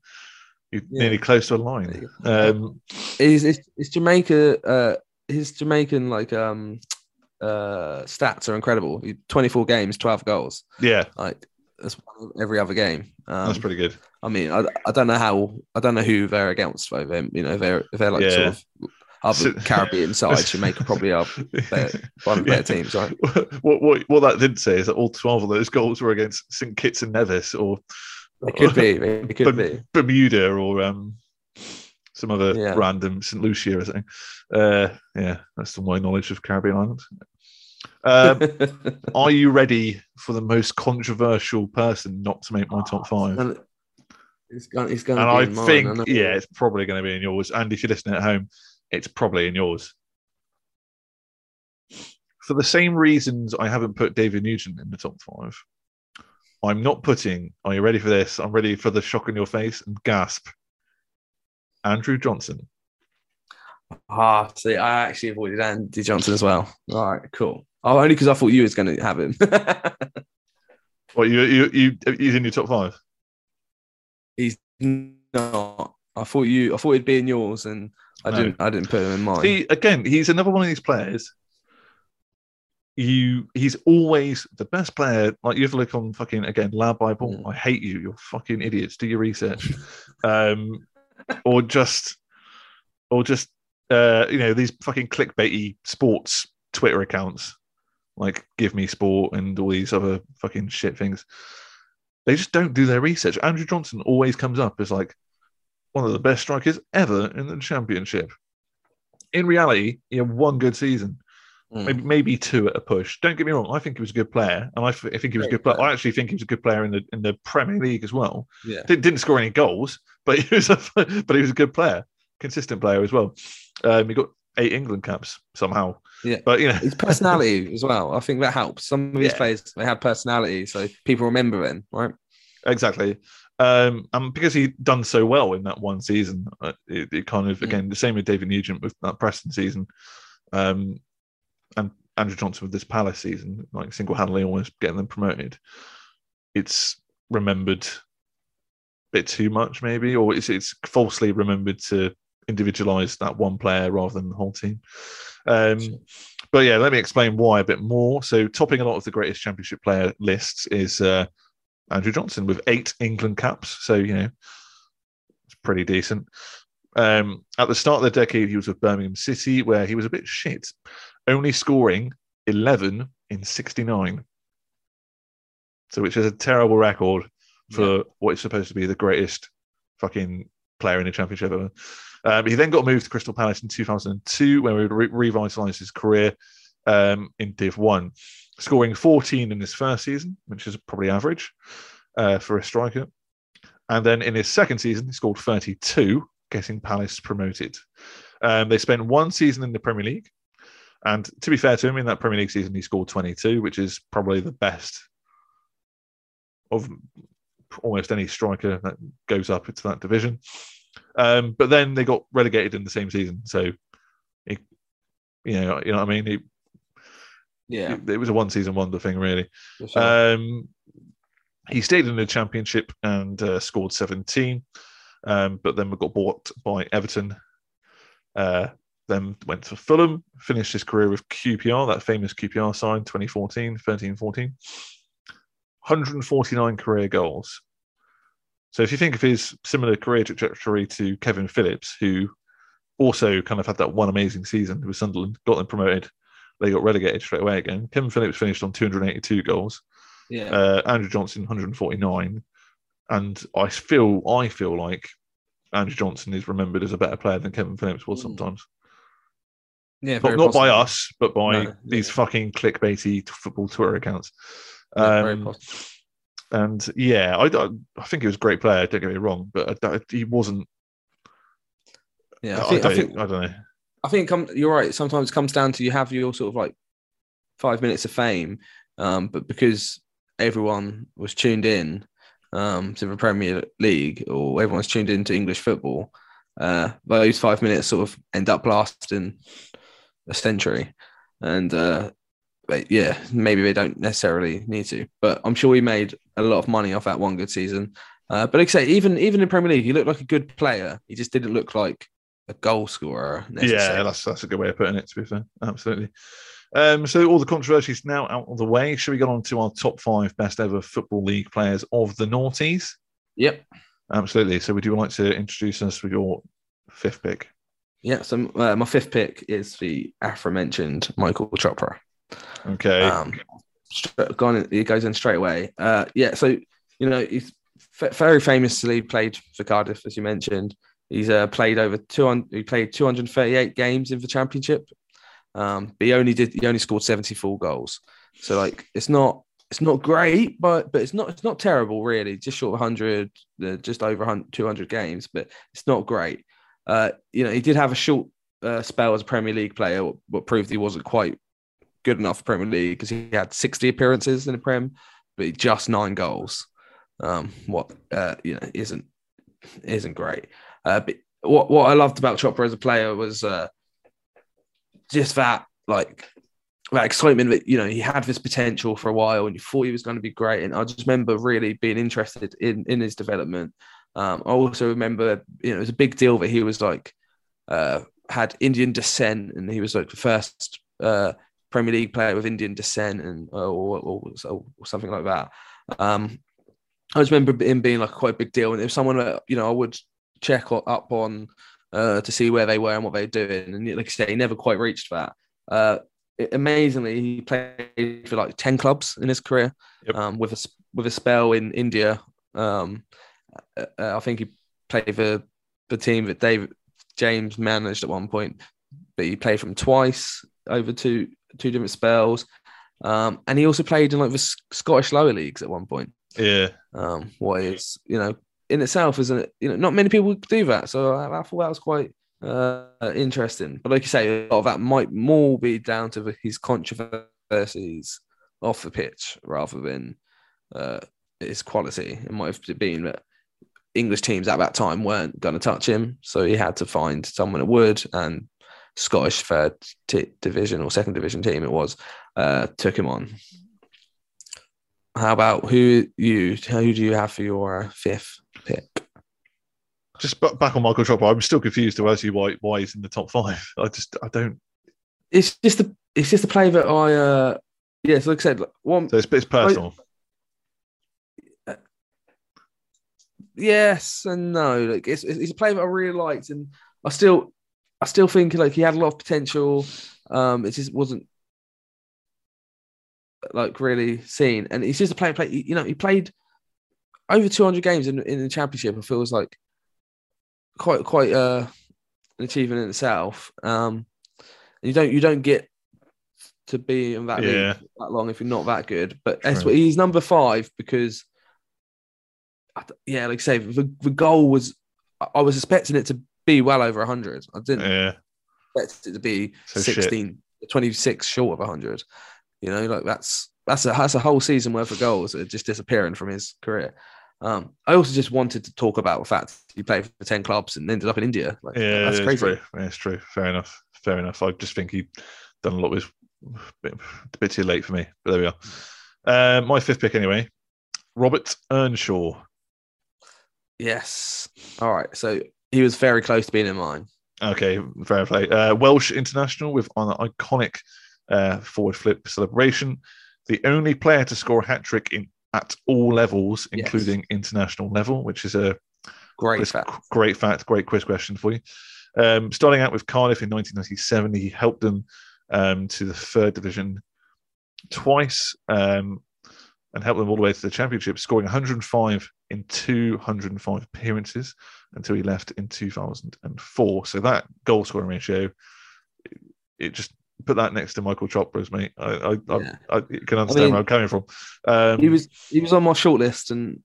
you're Yeah. nearly close to a line. Um, Is is, is Jamaica? Uh, his Jamaican like um uh stats are incredible. 24 games, 12 goals. yeah, Like that's every other game. Um, that's pretty good. I mean, I, I don't know how I don't know who they're against though. Them, you know, they're if they're like Yeah. sort of other Caribbean sides. Jamaica probably are better, one of the Yeah. better teams, right? What, what what that didn't say is that all twelve of those goals were against St Kitts and Nevis or It could be. It could be. Bermuda or um, some other Yeah. random St Lucia or something. Uh, yeah, that's the my knowledge of Caribbean islands. Um, are you ready for the most controversial person not to make my top five? And it's going. It's going and I in mine, think, know. yeah, it's probably going to be in yours. And if you're listening at home, it's probably in yours. For the same reasons I haven't put David Nugent in the top five, I'm not putting, are you ready for this? I'm ready for the shock on your face and gasp. Andrew Johnson. Ah, see, I actually avoided Andy Johnson as well. All right, cool. Oh, only because I thought you was going to have him. What, you, you, you, he's in your top five? He's not. I thought you. I thought he'd be in yours, and I No. didn't. I didn't put him in mine. See, again, he's another one of these players you he's always the best player. Like you have to look on fucking again Lad Bible. Mm. I hate you. You're fucking idiots. Do your research, um, or just or just uh, you know these fucking clickbaity sports Twitter accounts like Give Me Sport and all these other fucking shit things. They just don't do their research. Andrew Johnson always comes up as like one of the best strikers ever in the championship. In reality, he had one good season, Mm. maybe maybe two at a push. Don't get me wrong, I think he was a good player, and I, f- I think he was a good player. player. I actually think he was a good player in the in the Premier League as well. Yeah. Didn't, didn't score any goals, but he was a but he was a good player, consistent player as well. Um, he got eight England caps somehow. Yeah. but you know, His personality as well. I think that helps. Some of these Yeah. players they have personality, so people remember them, right? exactly. Um, and because he done so well in that one season, uh, it, it kind of Mm. again the same with David Nugent with that Preston season, um, and Andrew Johnson with this Palace season, like single handedly almost getting them promoted. It's remembered a bit too much, maybe, or it's it's falsely remembered to individualize that one player rather than the whole team. Um, but yeah, let me explain why a bit more. So, topping a lot of the greatest championship player lists is uh, Andrew Johnson with eight England caps. So, you know, it's pretty decent. Um, at the start of the decade, he was with Birmingham City, where he was a bit shit, only scoring 11 in 69. So, which is a terrible record for what is supposed to be the greatest fucking player in the championship ever. Um, he then got moved to Crystal Palace in 2002, where he re- revitalised his career um, in Div 1, scoring 14 in his first season, which is probably average uh, for a striker. And then in his second season, he scored 32, getting Palace promoted. Um, they spent one season in the Premier League. And to be fair to him, in that Premier League season, he scored 22, which is probably the best of almost any striker that goes up into that division. Um, but then they got relegated in the same season, so it, you know, you know what I mean. It, Yeah. it, it was a one-season wonder thing, really. sure. Um, he stayed in the championship and uh, scored 17, um, but then we got bought by Everton. Uh, then went to Fulham, finished his career with QPR, that famous QPR sign, 2014, 13, 14. 149 career goals. So if you think of his similar career trajectory to Kevin Phillips, who also kind of had that one amazing season with Sunderland, got them promoted, they got relegated straight away again. Kevin Phillips finished on 282 goals. yeah. Uh, Andrew Johnson 149, and I feel I feel like Andrew Johnson is remembered as a better player than Kevin Phillips was Mm. sometimes. yeah. Not, not by us, but by No, these yeah. fucking clickbaity football Twitter accounts. Um, possible. And yeah, I, I, I think he was a great player. Don't get me wrong, but I, I- he wasn't. Yeah. I think, I don't, think I don't know. I think come, you're right. Sometimes it comes down to you have your sort of like five minutes of fame, um, but because everyone was tuned in um, to the Premier League or everyone's tuned in to English football, uh, those five minutes sort of end up lasting a century. And uh, but yeah, maybe they don't necessarily need to, but I'm sure he made a lot of money off that one good season. Uh, but like I say, even even in Premier League, he looked like a good player. He just didn't look like a goal scorer. Yeah, that's that's a good way of putting it. To be fair, absolutely. Um, so all the controversies now out of the way. Should we get on to our top five best ever football league players of the noughties? Yep. Absolutely. So would you like to introduce us with your fifth pick? Yeah. So uh, my fifth pick is the aforementioned Michael Chopra. Okay. Um, gone. He goes in straight away. Uh, yeah. So you know he's f- very famously played for Cardiff, as you mentioned. He's uh, played over two hundred. He played two hundred thirty-eight games in the Championship. Um, but he only did. He only scored seventy-four goals. So like, it's not. It's not great, but but it's not. It's not terrible, really. Just short of hundred, uh, just over two hundred games, but it's not great. Uh, you know, he did have a short uh, spell as a Premier League player, what proved he wasn't quite good enough Premier League because he had 60 appearances in the Prem, but just nine goals. Um, what uh, you know isn't isn't great. Uh, but what what I loved about Chopper as a player was uh, just that like that excitement that you know he had this potential for a while and you thought he was going to be great. And I just remember really being interested in in his development. Um, I also remember you know it was a big deal that he was like uh, had Indian descent and he was like the first uh, Premier League player with Indian descent and or, or, or, or something like that. Um, I just remember him being like quite a big deal, and if someone that you know I would check up on uh, to see where they were and what they were doing, and like I said, he never quite reached that. Uh, amazingly, he played for like ten clubs in his career, Yep. um, with a with a spell in India. Um, uh, I think he played for the team that David James managed at one point, but he played from twice over two two different spells. Um, and he also played in like the Scottish lower leagues at one point. Yeah, Um, what is you know in itself isn't? You know, not many people do that. So I, I thought that was quite uh, interesting. But like you say, a lot of that might more be down to the, his controversies off the pitch rather than uh, his quality. It might have been that English teams at that time weren't going to touch him, so he had to find someone that would. And Scottish third t- division or second division team it was uh, took him on. How about who you? Who do you have for your uh, fifth pick? just ba- back on Michael Chopra. I'm still confused as to why why he's in the top five. I just I don't. It's just the it's just the play that I uh yeah. So like I said, one So it's, it's personal. yes and no. Like it's it's a play that I really liked, and I still I still think like he had a lot of potential. Um, it just wasn't like really seen, and he's just a play. Play, you know, he played over 200 games in in the championship. It feels like quite quite uh an achievement in itself. Um, you don't you don't get to be in that Yeah. that long if you're not that good. But True. he's number five because yeah, like I say, the, the goal was I was expecting it to be well over 100. I didn't Yeah, expect it to be So shit. 16, 26 short of 100. You know, like that's that's a that's a whole season worth of goals that are just disappearing from his career. Um, I also just wanted to talk about the fact he played for 10 clubs and ended up in India. Like, yeah, that's crazy. True. Yeah, it's true. Fair enough. Fair enough. I just think he done a lot with a bit, a bit too late for me. But there we are. Uh, my fifth pick anyway. Robert Earnshaw. Yes. All right. So he was very close to being in mine. Okay, fair play. Uh, Welsh international with an iconic uh, forward flip celebration. The only player to score a hat trick in at all levels, Yes. including international level, which is a Great quiz- fact. great fact, great quiz question for you. Um, starting out with Cardiff in 1997, he helped them um, to the third division twice um, and helped them all the way to the championship, scoring 105 in 205 appearances until he left in 2004. So that goal scoring ratio, it, it just put that next to Michael Chopra's, mate. I, I, Yeah. I, I can understand mean, where I'm coming from. Um, He was he was on my shortlist, and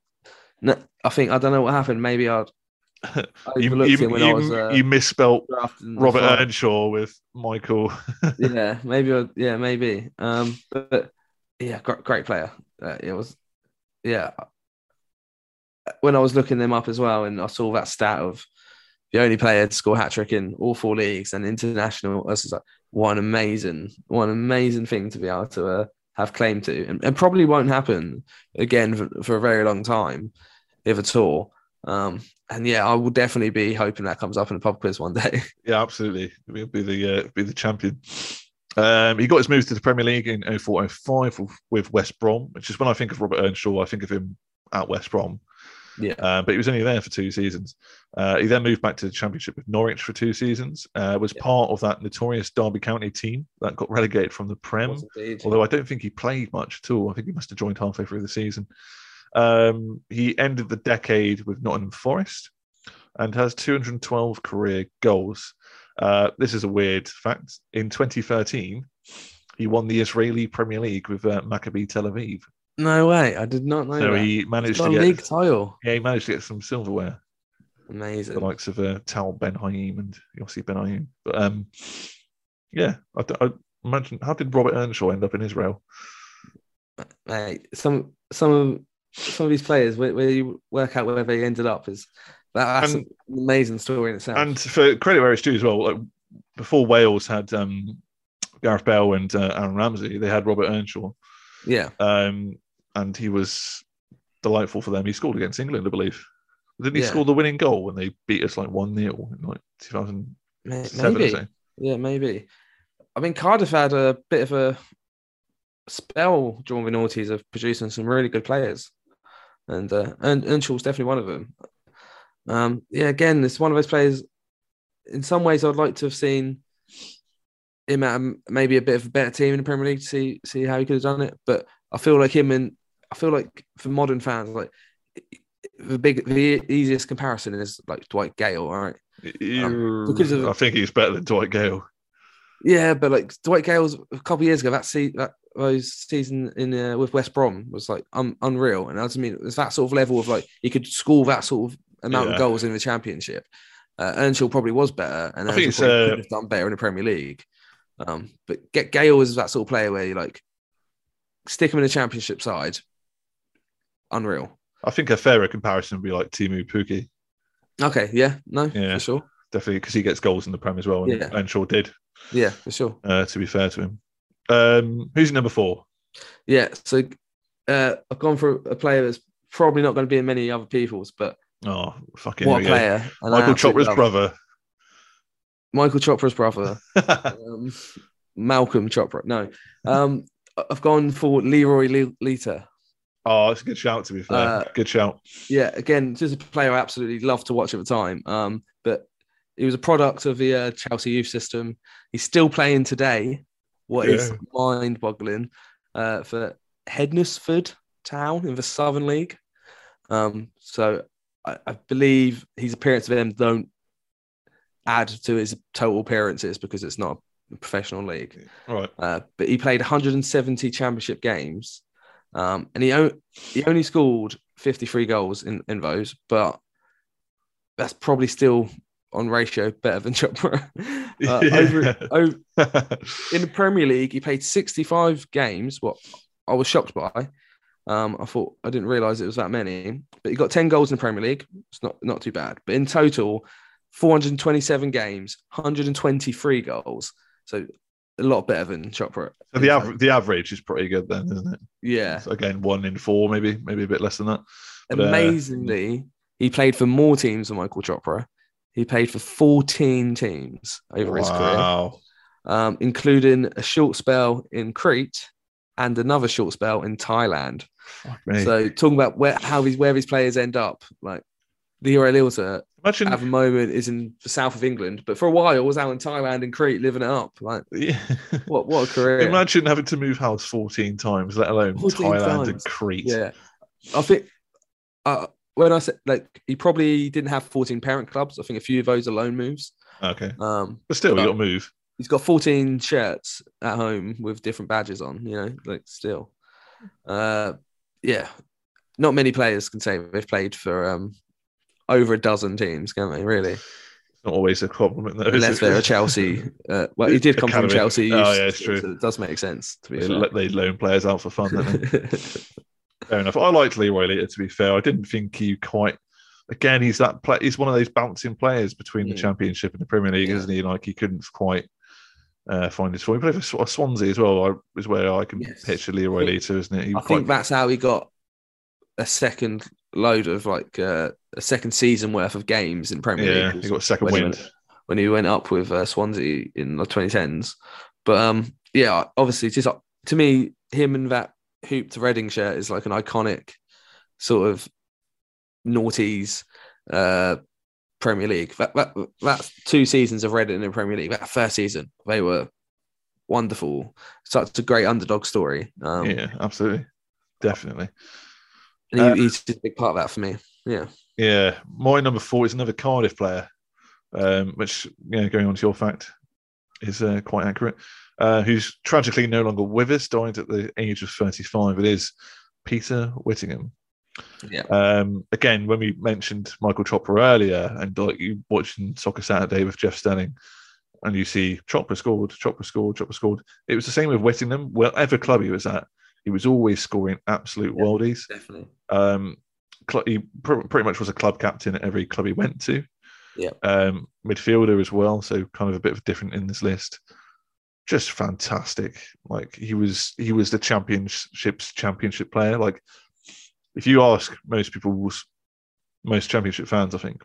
I think I don't know what happened. Maybe I'd I you, you, him when I you, was uh, you misspelt Robert. Earnshaw with Michael. yeah, maybe. I, yeah, maybe. Um, but yeah, great, player. Uh, it was, yeah. When I was looking them up as well, and I saw that stat of the only player to score hat trick in all four leagues and international, I was just like, one amazing, one amazing thing to be able to uh, have claim to, and, and probably won't happen again for, for a very long time, if at all. Um, and yeah, I will definitely be hoping that comes up in a pub quiz one day. Yeah, absolutely. We'll be the uh, be the champion. Um, he got his move to the Premier League in 0405 with, with West Brom, which is when I think of Robert Earnshaw, I think of him at West Brom. yeah, Uh, but he was only there for two seasons. Uh, he then moved back to the Championship with Norwich for two seasons. Uh, was part of that notorious Derby County team that got relegated from the Prem. Indeed. although I don't think he played much at all. I think he must have joined halfway through the season. Um, he ended the decade with Nottingham Forest and has 212 career goals. Uh, this is a weird fact. In 2013, he won the Israeli Premier League with uh, Maccabi Tel Aviv. No way, I did not know So that. he managed to get league title. yeah, he managed to get some silverware, Amazing. the likes of uh, Tal Ben Haim and Yossi Ben Haim. But um, yeah, I imagine how did Robert Earnshaw end up in Israel? Mate, some some of some of these players where, where you work out where they ended up is that's And- an amazing story in itself. And for credit where it's due as well, like before Wales had um, Gareth Bell and uh, Aaron Ramsey, they had Robert Earnshaw, yeah, um, and he was delightful for them. He scored against England, I believe. Didn't he Yeah. score the winning goal when they beat us like one 0 in like 2007? or maybe. Yeah, maybe. I mean, Cardiff had a bit of a spell during the noughties of producing some really good players, and uh, and Earnshaw's definitely one of them. Um, yeah, again, it's one of those players. In some ways, I'd like to have seen him at a- maybe a bit of a better team in the Premier League to see see how he could have done it. But I feel like him and I feel like for modern fans, like the big the easiest comparison is like Dwight Gayle, right? You- because of- I think he's better than Dwight Gayle. Yeah, but like Dwight Gayle's a couple of years ago, that se- that those season in uh, with West Brom was like un- unreal, and I just mean it was that sort of level of like he could score that sort of amount Yeah. of goals in the Championship. Uh, Earnshaw probably was better, and I think Earnshaw it's, probably uh, could have done better in the Premier League. Um, but get Gayle is that sort of player where you like stick him in a Championship side, unreal. I think a fairer comparison would be like Teemu Pukki, Okay, yeah, no, Yeah. for sure, definitely because he gets goals in the Prem as well, and Yeah. Earnshaw did. yeah, for sure. Uh, to be fair to him, um, who's number four? Yeah, so uh, I've gone for a player that's probably not going to be in many other people's, but Oh, fucking what a here we go. player! Michael Chopra's love- brother. Michael Chopra's brother, um, Malcolm Chopra. No, um, I've gone for Leroy Le- Lita. oh, it's a good shout. To be fair, Uh, good shout. Yeah, again, just a player I absolutely loved to watch at the time. Um, but he was a product of the uh, Chelsea youth system. He's still playing today. What is Yeah. mind-boggling uh, for Hednesford Town in the Southern League. Um, so I, I believe his appearance for them don't add to his total appearances because it's not a professional league. Right. Uh, but he played 170 championship games, um, and he o- he only scored 53 goals in, in those, but that's probably still on ratio better than Chopra. Uh, over, over in the Premier League, he played 65 games. What I was shocked by. Um, I thought I didn't realize it was that many, but he got 10 goals in the Premier League. It's not not too bad. But in total, 427 games, 123 goals. So a lot better than Chopra. So the average, the average is pretty good then, isn't it? Yeah. So again, one in four, maybe, maybe a bit less than that. But, uh, Amazingly, he played for more teams than Michael Chopra. He played for 14 teams over his career, um, including a short spell in Crete and another short spell in Thailand. So talking about where how these where these players end up, like Leroy Lita Imagine, at the moment is in the south of England, but for a while was out in Thailand and Crete living it up. Like yeah. what what a career! Imagine having to move house 14 times, let alone 14 Thailand and. Crete. Yeah, I think uh, when I said like he probably didn't have 14 parent clubs. I think a few of those are loan moves. Okay. Um, But still, you got to move. he's got 14 shirts at home with different badges on. You know, like still, uh, yeah. Not many players can say they've played for um over a dozen teams, can they? Really? Not always a compliment, though. Unless they're a Chelsea. Uh, well, he did come Academy. from Chelsea. Oh, yeah, it's true. so it does make sense. To be let- they loan players out for fun? Fair enough. I liked Leroy Lita, to be fair. I didn't think he quite. Again, he's that play. He's one of those bouncing players between the Mm. Championship and the Premier League, Yeah. isn't he? Like he couldn't quite uh, find his form. He played for Swansea as well. I, is where I can Yes. picture Leroy Lita, isn't it? He I quite- think that's how he got a second load of like uh, a second season worth of games in Premier yeah, League. he got a second when he went- when he went up with uh, Swansea in the 2010s. But um, yeah, obviously, just uh, to me, him and that hooped Reading shirt is like an iconic sort of noughties uh, Premier League. That, that that's two seasons of Reading in the Premier League. That first season, they were wonderful. Such a great underdog story. Um, yeah, absolutely, definitely. and he, Uh, he's just a big part of that for me. Yeah. Yeah, my number four is another Cardiff player, um, which yeah, going on to your fact is uh, quite accurate. Uh, who's tragically no longer with us, died at the age of thirty-five. It is Peter Whittingham. Yeah. Um, again, when we mentioned Michael Chopra earlier, and like you watching Soccer Saturday with Jeff Stelling, and you see Chopper scored, Chopper scored, Chopper scored. It was the same with Whittingham. Wherever club he was at, he was always scoring absolute Yeah. worldies. Definitely. Um, he pr- pretty much was a club captain at every club he went to. Yeah. Um, midfielder as well, so kind of a bit of different in this list. Just fantastic. Like he was, he was the championships championship player. Like if you ask most people, most championship fans, I think,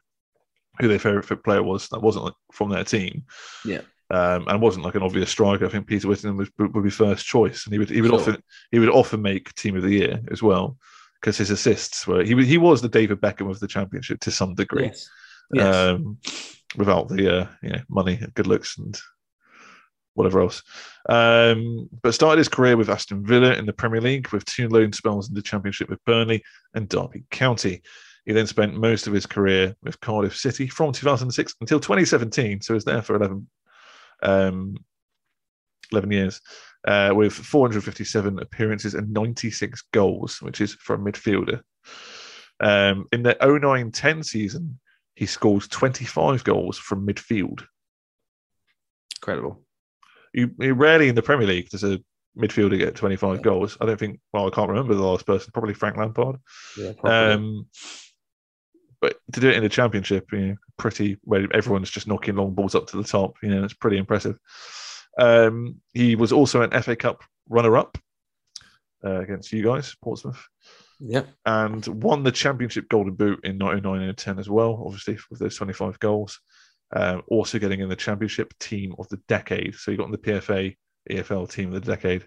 who their favorite player was, that wasn't like from their team. Yeah. um, and wasn't like an obvious striker. I think Peter Whittingham was, would be first choice, and he would he would Sure. often he would often make team of the year as well because his assists were he was- he was the David Beckham of the championship to some degree, Yes. Yes. um, without the uh, you know money, good looks, and whatever else. Um, but started his career with Aston Villa in the Premier League with two loan spells in the Championship with Burnley and Derby County. He then spent most of his career with Cardiff City from 2006 until 2017, so he was there for 11, um, 11 years, uh, with 457 appearances and 96 goals, which is for a midfielder. Um, in the 09 10 season, he scores 25 goals from midfield. Incredible. You, you rarely in the Premier League does a midfielder get 25 goals. I don't think, well, I can't remember the last person, probably Frank Lampard. Yeah. Um, but to do it in the championship, you know, pretty where everyone's just knocking long balls up to the top, you know, it's pretty impressive. Um, he was also an FA Cup runner-up uh, against you guys, Portsmouth, Yeah, and won the Championship Golden Boot in 99 and 10 as well, obviously with those 25 goals. Um, also getting in the Championship Team of the Decade, so he got in the PFA EFL Team of the Decade.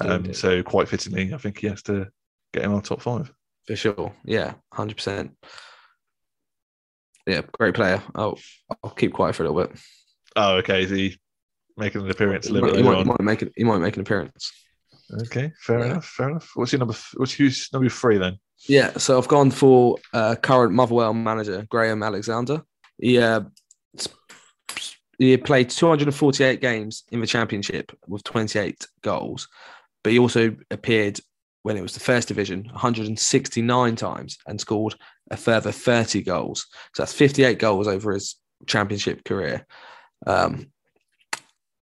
Um, so quite fittingly, I think he has to get in our top five. For sure. Yeah. Hundred percent. Yeah. Great player. I'll I'll keep quiet for a little bit. Oh, okay. Is he making an appearance a little might, bit he might, he might make it. He might make an appearance. Okay, fair Yeah. enough. Fair enough. What's your number? What's who's number three then? Yeah, so I've gone for uh, current Motherwell manager Graham Alexander. He uh, he played 248 games in the championship with 28 goals, but he also appeared when it was the first division 169 times and scored a further 30 goals. So that's 58 goals over his championship career. Um,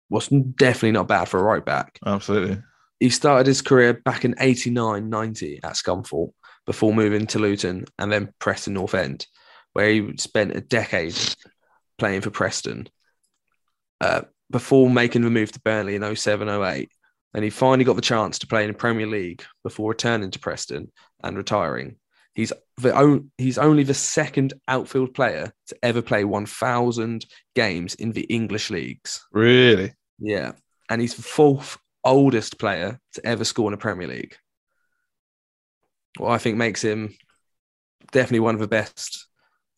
was definitely not bad for a right back Absolutely. he started his career back in 89 90 at Scunthorpe before moving to Luton and then Preston North End, where he spent a decade playing for Preston uh, before making the move to Burnley in 07 08. And he finally got the chance to play in the Premier League before returning to Preston and retiring. He's the on, he's only the second outfield player to ever play 1,000 games in the English leagues. Really? Yeah. And he's the fourth oldest player to ever score in a Premier League. What I think makes him definitely one of the best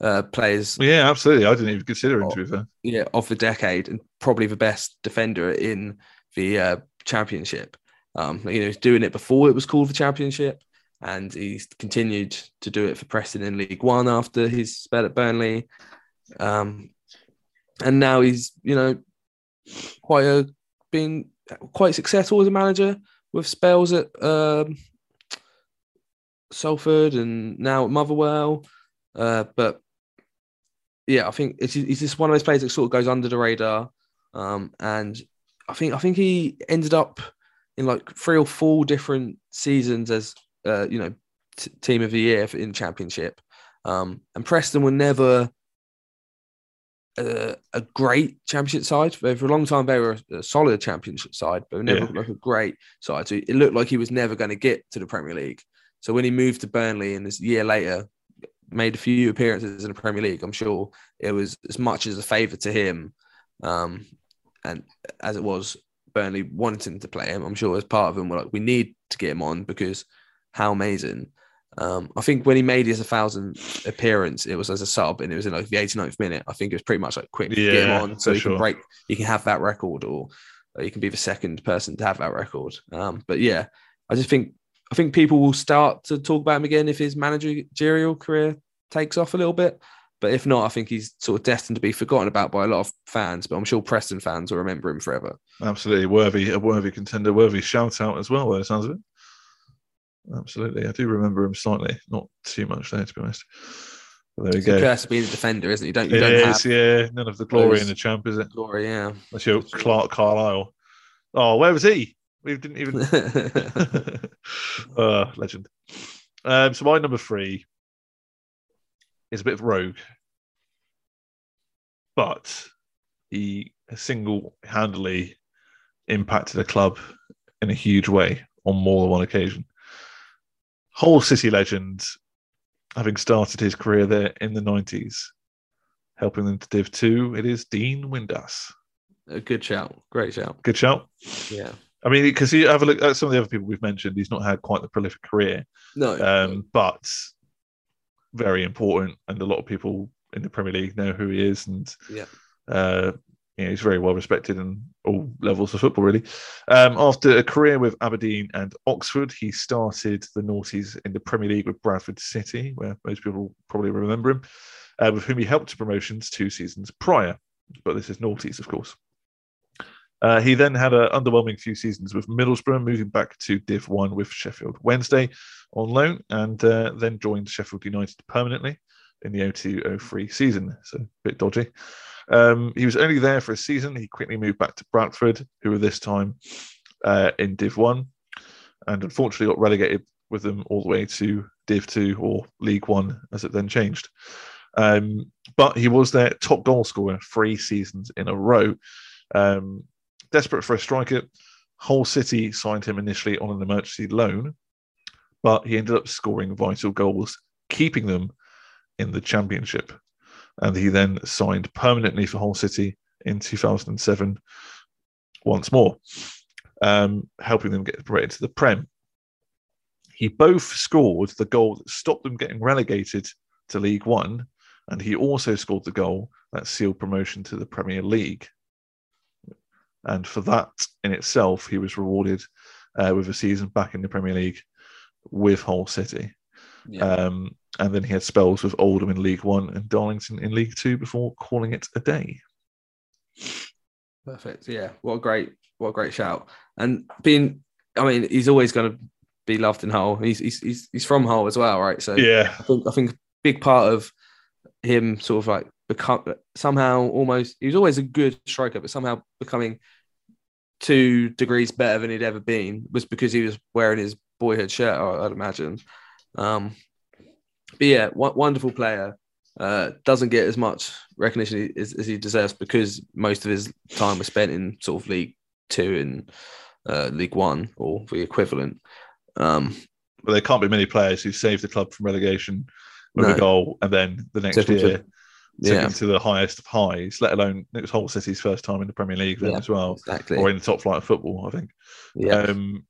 uh, players Yeah, absolutely. I didn't even consider him to be fair. yeah, of the decade and probably the best defender in the uh, championship. Um, you know, he's doing it before it was called the championship, and he's continued to do it for Preston in League One after his spell at Burnley. Um, and now he's, you know, quite a been quite successful as a manager with spells at um, Salford and now at Motherwell. Uh, but yeah, I think it's, he's just one of those players that sort of goes under the radar. Um, and I think I think he ended up in like three or four different seasons as uh, you know t- team of the year in championship. Um, and Preston were never a, a great championship side. For for a long time, they were a solid championship side, but never Yeah. like a great side. So it looked like he was never going to get to the Premier League. So when he moved to Burnley and this year later made a few appearances in the Premier League, I'm sure it was as much as a favour to him, um, and as it was Burnley wanting to play him. I'm sure as part of him, we're like, we need to get him on because how amazing. Um, I think when he made his 1,000 appearance, it was as a sub and it was in like the 89th minute. I think it was pretty much like quick, get him on so he sure. can break, he can have that record or uh, you can be the second person to have that record. Um, but yeah, I just think I think people will start to talk about him again if his managerial career takes off a little bit. But if not, I think he's sort of destined to be forgotten about by a lot of fans. But I'm sure Preston fans will remember him forever. Absolutely worthy, a worthy contender, worthy shout out as well. By the sounds of it. Absolutely, I do remember him slightly, not too much there to be honest. But there we It's a go. curse of being a defender, isn't it? You don't, you It don't is, have yeah. None of the glory in the champ, is it? glory. Yeah. That's your Clarke Carlisle. Oh, where was he? We didn't even. uh, legend. Um, so my number three is a bit of rogue, but he single-handedly impacted the club in a huge way on more than one occasion. Hull City legend, having started his career there in the nineties, helping them to Div Two. It is Dean Windass. A good shout. Great shout. Good shout. Yeah. I mean, because you have a look at some of the other people we've mentioned, he's not had quite the prolific career, No. um, but very important, and a lot of people in the Premier League know who he is, and Yeah. uh, you know, he's very well respected in all levels of football, really. Um, after a career with Aberdeen and Oxford, he started the Naughties in the Premier League with Bradford City, where most people probably remember him, uh, with whom he helped to promotions two seasons prior. But this is Naughties, of course. Uh, he then had an underwhelming few seasons with Middlesbrough, moving back to Div 1 with Sheffield Wednesday on loan, and uh, then joined Sheffield United permanently in the 02 03 season. So a bit dodgy. Um, he was only there for a season. He quickly moved back to Bradford, who were this time uh, in Div 1, and unfortunately got relegated with them all the way to Div 2 or League 1 as it then changed. Um, but he was their top goal scorer three seasons in a row. Um, desperate for a striker, Hull City signed him initially on an emergency loan, but he ended up scoring vital goals, keeping them in the championship. And he then signed permanently for Hull City in 2007 once more, um, helping them get promoted to the Prem. He both scored the goal that stopped them getting relegated to League One, and he also scored the goal that sealed promotion to the Premier League. And for that in itself, he was rewarded uh, with a season back in the Premier League with Hull City. Yeah. Um, and then he had spells with Oldham in League One and Darlington in League Two before calling it a day. Perfect. Yeah. What a great, what a great shout. And being, I mean, he's always going to be loved in Hull. He's he's he's, he's from Hull as well, right? So Yeah, I think I think a big part of him sort of like become somehow almost he was always a good striker, but somehow becoming two degrees better than he'd ever been was because he was wearing his boyhood shirt. I'd imagine. Um, but yeah, w- wonderful player. Uh, doesn't get as much recognition as, as he deserves because most of his time was spent in sort of League Two and uh, League One or the equivalent. Um, but there can't be many players who saved the club from relegation with No. a goal and then the next year took yeah, him to the highest of highs, let alone it was Hull City's first time in the Premier League then Yeah. as well, exactly. or in the top flight of football, I think. yeah, Um,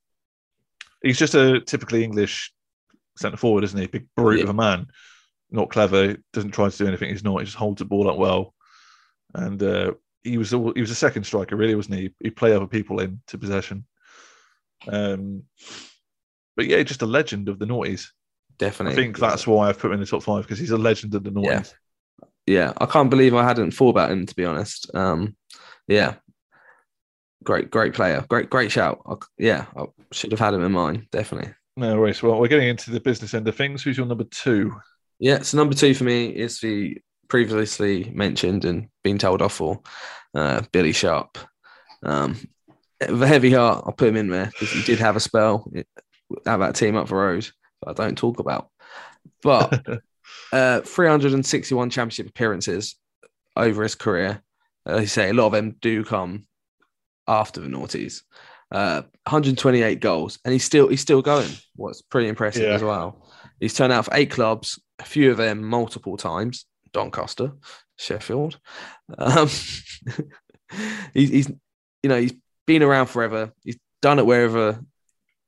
he's just a typically English centre forward, isn't he? Big brute Yeah. of a man, not clever, doesn't try to do anything. He's not. He just holds the ball up well, and uh, he was all, he was a second striker, really, wasn't he? He'd play other people into possession. Um, but yeah, just a legend of the noughties. definitely. I think that's why I've put him in the top five because he's a legend of the noughties. Yeah. I can't believe I hadn't thought about him to be honest. Um, yeah, great, great player, great, great shout. I, yeah, I should have had him in mind, definitely. No worries. Well, we're getting into the business end of things. Who's your number two? Yeah, so number two for me is the previously mentioned and been told off for uh, Billy Sharp. Um, with a heavy heart, I'll put him in there because he did have a spell at that team up the road that I don't talk about. But uh, 361 championship appearances over his career. As you say, a lot of them do come after the noughties. Uh, 128 goals, and he's still he's still going. What's pretty impressive Yeah. as well. He's turned out for eight clubs, a few of them multiple times. Doncaster, Sheffield. Um, he's, he's you know he's been around forever. He's done it wherever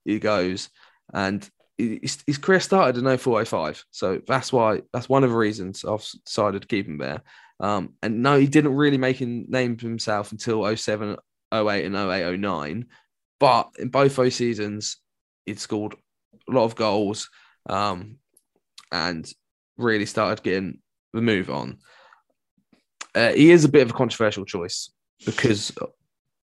he goes, and his, his career started in 0405. So that's why that's one of the reasons I've decided to keep him there. Um, and no, he didn't really make a name for himself until 07, 08, and 08, 09. But in both those seasons, he'd scored a lot of goals um, and really started getting the move on. Uh, he is a bit of a controversial choice because of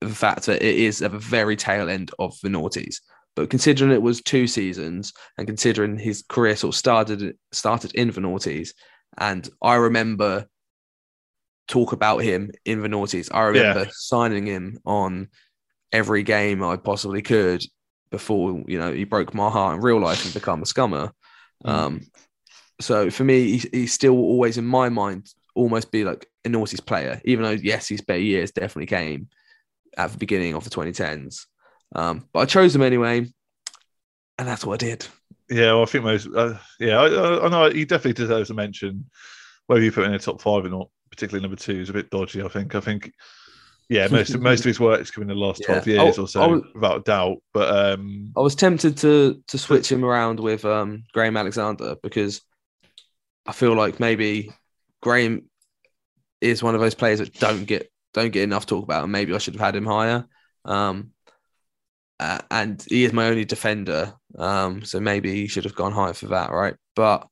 the fact that it is at the very tail end of the noughties. But considering it was two seasons and considering his career sort of started started in the noughties, and I remember talk about him in the noughties. I remember Yeah. signing him on every game I possibly could before you know he broke my heart in real life and become a scummer. Mm. Um, so for me, he's, he's still always in my mind almost be like a noughties player, even though yes, his better years definitely came at the beginning of the 2010s. Um, but I chose him anyway, and that's what I did. Yeah, well, I think most. Uh, yeah, I, I, I know he definitely deserves a mention. Whether you put in the top five or not, particularly number two, is a bit dodgy. I think. I think Yeah, most of, most of his work's come in the last twelve Yeah. years Oh, or so, was- without a doubt. But um, I was tempted to to switch him around with um, Graham Alexander because I feel like maybe Graham is one of those players that don't get don't get enough talk about, and maybe I should have had him higher. Um, uh, and he is my only defender, um, so maybe he should have gone higher for that, right? But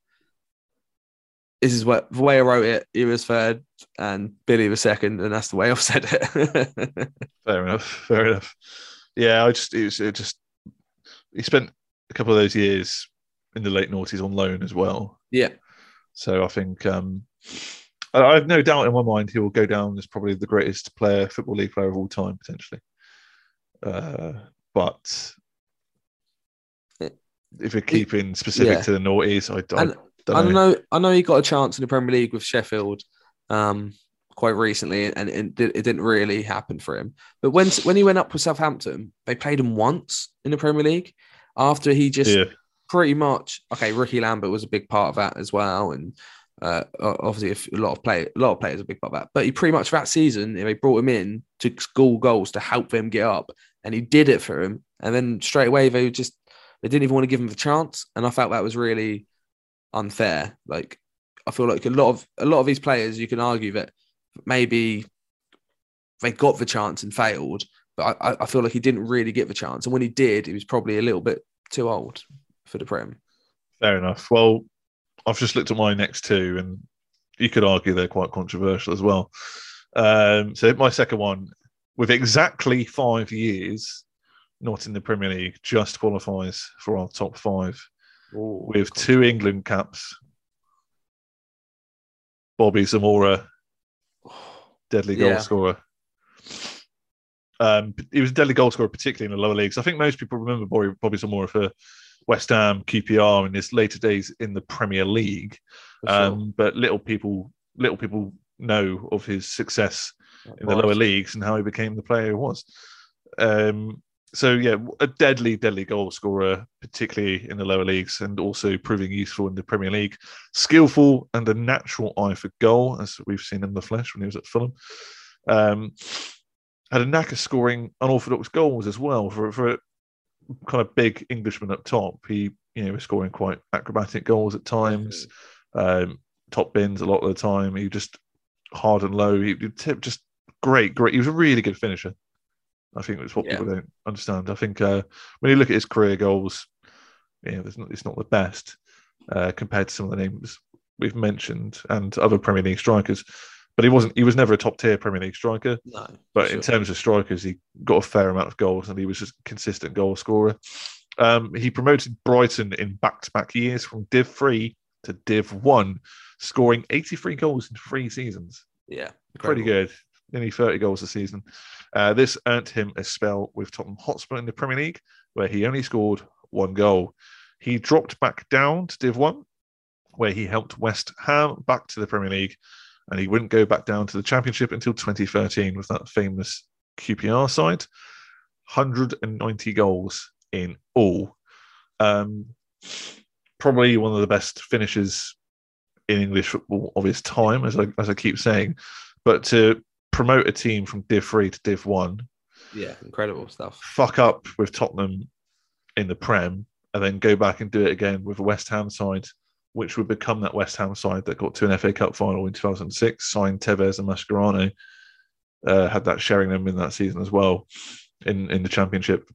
this is what the way I wrote it. He was third, and Billy was second, and that's the way I've said it. Fair enough. Fair enough. Yeah, I just it was it just he spent a couple of those years in the late noughties on loan as well. yeah, So I think um, I, I have no doubt in my mind he will go down as probably the greatest player, football league player of all time potentially. Uh, but if we're keeping specific Yeah. to the noughties, I, I don't I know. know. I know he got a chance in the Premier League with Sheffield um, quite recently, and it, it didn't really happen for him. But when when he went up with Southampton, they played him once in the Premier League. After he just Yeah, pretty much okay, Rickie Lambert was a big part of that as well, and uh, obviously a lot of play, a lot of players are big part of that. But he pretty much that season they brought him in to score goals to help them get up, and he did it for him. And then straight away they just they didn't even want to give him the chance, and I felt that was really unfair. Like I feel like a lot of a lot of these players, you can argue that maybe they got the chance and failed, but I- I feel like he didn't really get the chance. And when he did, he was probably a little bit too old for the Prem. fair enough. Well, I've just looked at my next two, and you could argue they're quite controversial as well. Um, so my second one, with exactly five years not in the Premier League, just qualifies for our top five with two England caps. Bobby Zamora, deadly goal Yeah. scorer. Um, he was a deadly goal scorer, particularly in the lower leagues. I think most people remember Bobby, Bobby Zamora for West Ham, QPR in his later days in the Premier League. Sure. Um, but little people, little people know of his success in the Right. lower leagues and how he became the player he was. Um, so yeah, a deadly, deadly goal scorer, particularly in the lower leagues, and also proving useful in the Premier League. Skillful and a natural eye for goal, as we've seen in the flesh when he was at Fulham. Um, had a knack of scoring unorthodox goals as well for for a kind of big Englishman up top. He you know was scoring quite acrobatic goals at times, um, top bins a lot of the time. He just hard and low. He he tip just great, great. He was a really good finisher. I think that's what Yeah. people don't understand. I think uh, when you look at his career goals, you know, there's not, it's not the best uh, compared to some of the names we've mentioned and other Premier League strikers. But he wasn't. He was never a top tier Premier League striker. No, But for in terms of strikers, he got a fair amount of goals, and he was just a consistent goal scorer. Um, he promoted Brighton in back-to-back years from Div Three to Div One, scoring 83 goals in three seasons yeah, pretty incredible. good. Nearly 30 goals a season. Uh, this earned him a spell with Tottenham Hotspur in the Premier League, where he only scored one goal. He dropped back down to Div 1, where he helped West Ham back to the Premier League, and he wouldn't go back down to the Championship until 2013 with that famous QPR side. 190 goals in all. Um, probably one of the best finishers in English football of his time, as I, as I keep saying. But to promote a team from Div 3 to Div 1, Yeah, incredible stuff. fuck up with Tottenham in the Prem, and then go back and do it again with a West Ham side, which would become that West Ham side that got to an FA Cup final in 2006, signed Tevez and Mascherano, uh, had that Sheringham in that season as well in, in the Championship.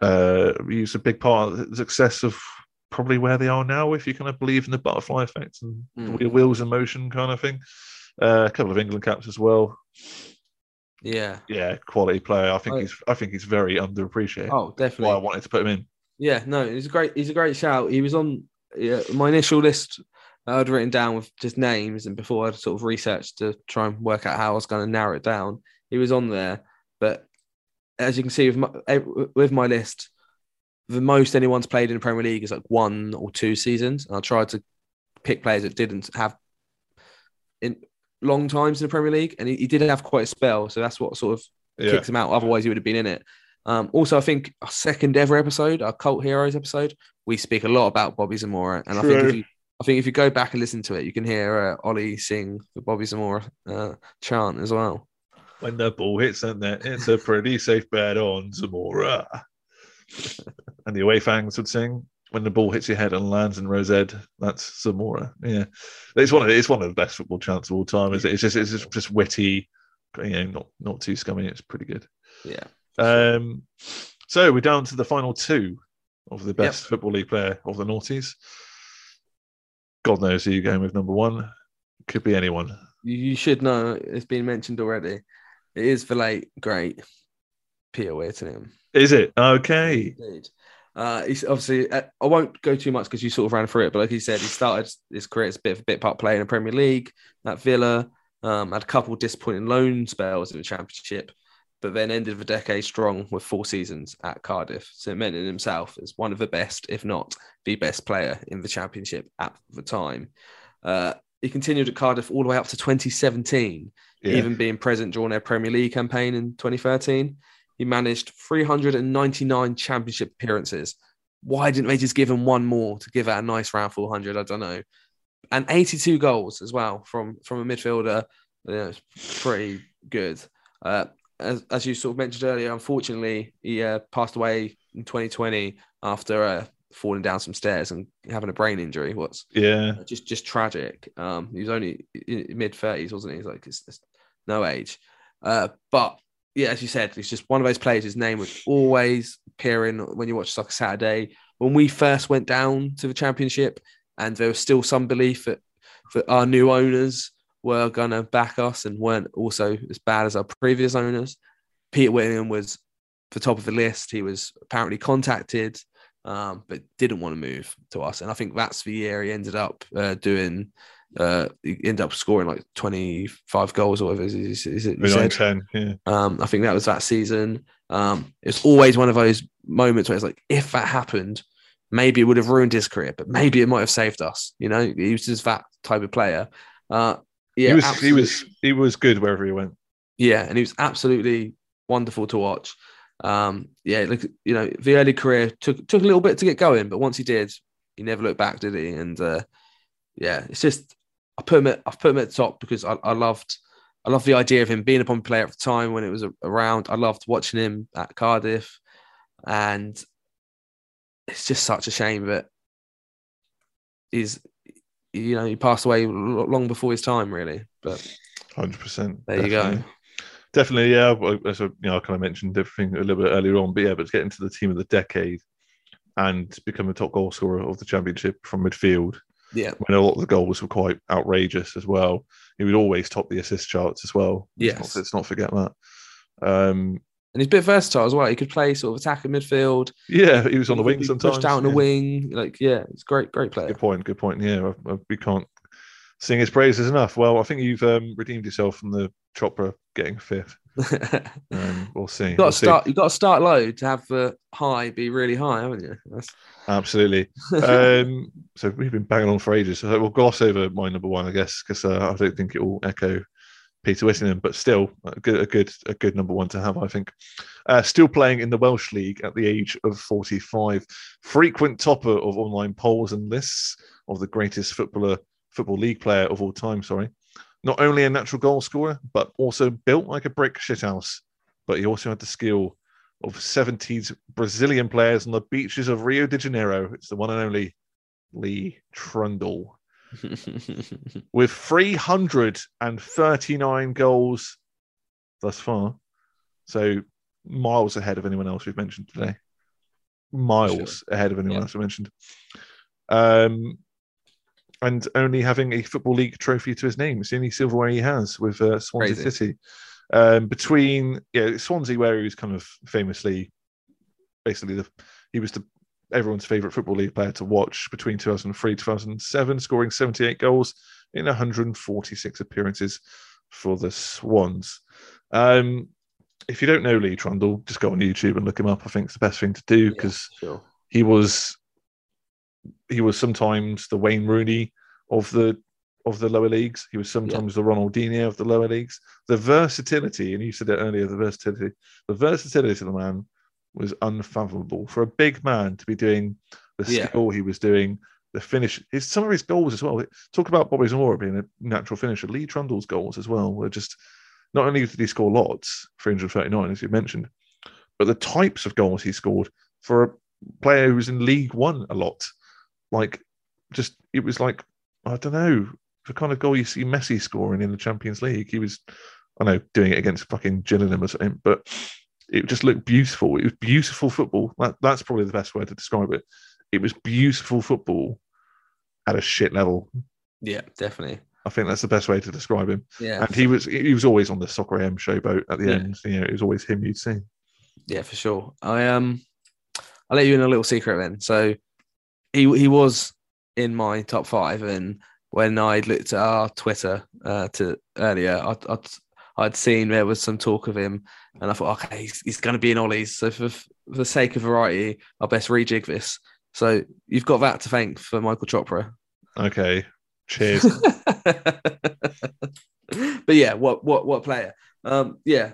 Uh, he was a big part of the success of probably where they are now, if you kind of believe in the butterfly effect and Mm. the wheels in motion kind of thing. Uh, a couple of England caps as well. Yeah. Yeah, quality player. I think Oh. he's I think he's very underappreciated. Oh, definitely. Why I wanted to put him in. Yeah, no, he's a great. He's a great shout. He was on yeah, my initial list. I'd written down with just names, and before I'd sort of researched to try and work out how I was going to narrow it down, he was on there. But as you can see with my with my list, the most anyone's played in the Premier League is like one or two seasons. And I tried to pick players that didn't have in long times in the Premier League, and he, he did have quite a spell. So that's what sort of Yeah, kicks him out. Otherwise, he would have been in it. Um, also, I think our second ever episode, our Cult Heroes episode, we speak a lot about Bobby Zamora, and I think if you, I think if you go back and listen to it, you can hear uh, Ollie sing the Bobby Zamora uh, chant as well. when the ball hits the net, it's a pretty safe bet on Zamora. and the away fans would sing, when the ball hits your head and lands in Rosed, that's Zamora. Yeah, it's one of it's one of the best football chants of all time. Is it? It's just it's just, just witty, you know, not not too scummy. It's pretty good. Yeah. Um, so we're down to the final two of the best Yep. football league player of the noughties. God knows who you're going with number one. Could be anyone. You, you should know it's been mentioned already. It is the late great Peter Whittingham. Is it okay? Indeed. Uh, he's obviously. uh, I won't go too much because you sort of ran through it, but like he said, he started his career as a bit of a bit part player in the Premier League at Villa. Um, had a couple disappointing loan spells in the Championship, but then ended the decade strong with four seasons at Cardiff. So it meant in himself as one of the best, if not the best player in the Championship at the time. Uh, he continued at Cardiff all the way up to 2017 Yeah. even being present during their Premier League campaign in 2013. He managed 399 championship appearances. Why didn't they just give him one more to give out a nice round 400? I don't know. And 82 goals as well from from a midfielder. You know, it's pretty good. Uh, as, as you sort of mentioned earlier, unfortunately, he uh, passed away in 2020 after uh, falling down some stairs and having a brain injury. What's yeah. just just tragic. Um, he was only mid thirties, wasn't he? He's like it's, it's no age. Uh, but yeah, as you said, he's just one of those players. His name would always appear in when you watch Soccer Saturday. When we first went down to the championship, and there was still some belief that that our new owners were gonna back us and weren't also as bad as our previous owners. Peter Whittingham was the top of the list. He was apparently contacted um, but didn't want to move to us. And I think that's the year he ended up uh, doing. Uh, he ended up scoring like twenty five goals or whatever. Is, is, is it? said? ten, yeah. Um, I think that was that season. Um, it's always one of those moments where it's like, if that happened, maybe it would have ruined his career, but maybe it might have saved us. You know, he was just that type of player. Uh, yeah, he was he was he was good wherever he went. yeah, and he was absolutely wonderful to watch. Um, yeah, look, you know, the early career took took a little bit to get going, but once he did, he never looked back, did he? And uh, yeah, it's just I put him at I've put him at the top because I, I loved I loved the idea of him being a popular player at the time when it was around. I loved watching him at Cardiff, and it's just such a shame that he's you know he passed away long before his time, really. But Hundred percent. there you go. Definitely, yeah. As I, you know, I kind of mentioned everything a little bit earlier on, but yeah, but to get into the team of the decade and become the top goal scorer of the championship from midfield, Yeah, when a lot of the goals were quite outrageous as well. He would always top the assist charts as well. Let's Yes. not, let's not forget that. Um, and he's a bit versatile as well. He could play sort of attack and midfield. yeah, he was on the He wing sometimes. Pushed out on the wing. Like, yeah, it's great, great player. Good point. Good point. Yeah, I- I- we can't sing his praises enough. Well, I think you've um, redeemed yourself from the Chopra getting fifth. Um, we'll see. You've got We'll to see. start. You got to start low to have the high be really high, haven't you? That's... Absolutely. Um, so we've been banging on for ages. So we'll gloss over my number one, I guess, because uh, I don't think it will echo Peter Whittingham, but still a good, a good, a good number one to have, I think. Uh, still playing in the Welsh League at the age of 45, frequent topper of online polls and lists of the greatest footballer, football league player of all time. Sorry, not only a natural goal scorer, but also built like a brick shithouse. But he also had the skill of 70s Brazilian players on the beaches of Rio de Janeiro. It's the one and only Lee Trundle with 339 goals thus far. So miles ahead of anyone else we've mentioned today. Miles ahead of anyone Yeah. else we mentioned. Um, and only having a Football League trophy to his name. It's the only silverware he has with uh, Swansea Crazy. City. Um, between yeah, Swansea, where he was kind of famously, basically the he was the everyone's favorite football league player to watch between 2003 2007, scoring 78 goals in 146 appearances for the Swans. Um, if you don't know Lee Trundle, just go on YouTube and look him up. I think it's the best thing to do because sure. he was he was sometimes the Wayne Rooney of the of the lower leagues. He was sometimes the Ronaldinho of the lower leagues. The versatility, and you said it earlier, the versatility, the versatility of the man was unfathomable for a big man to be doing the Yeah. skill he was doing. The finish, his, some of his goals as well. Talk about Bobby Zamora being a natural finisher. Lee Trundle's goals as well were just not only did he score lots, 339 as you mentioned, but the types of goals he scored for a player who was in League One a lot, like just it was like I don't know the kind of goal you see Messi scoring in the Champions League. He was, I know, doing it against fucking Gillingham or something, but it just looked beautiful. It was beautiful football. That, that's probably the best way to describe it. It was beautiful football at a shit level. Yeah, definitely. I think that's the best way to describe him. Yeah, And he was he was always on the Soccer AM showboat at the Yeah. end. You know, it was always him you'd see. yeah, for sure. I um, I'll let you in a little secret then. So he he was in my top five, and when I looked at our Twitter uh, to earlier, I'd, I'd I'd seen there was some talk of him, and I thought, okay, he's, he's going to be in Ollie's. So for, for the sake of variety, I'll best rejig this. So you've got that to thank for Michael Chopra. Okay. Cheers. but yeah, what what what player? Um, yeah,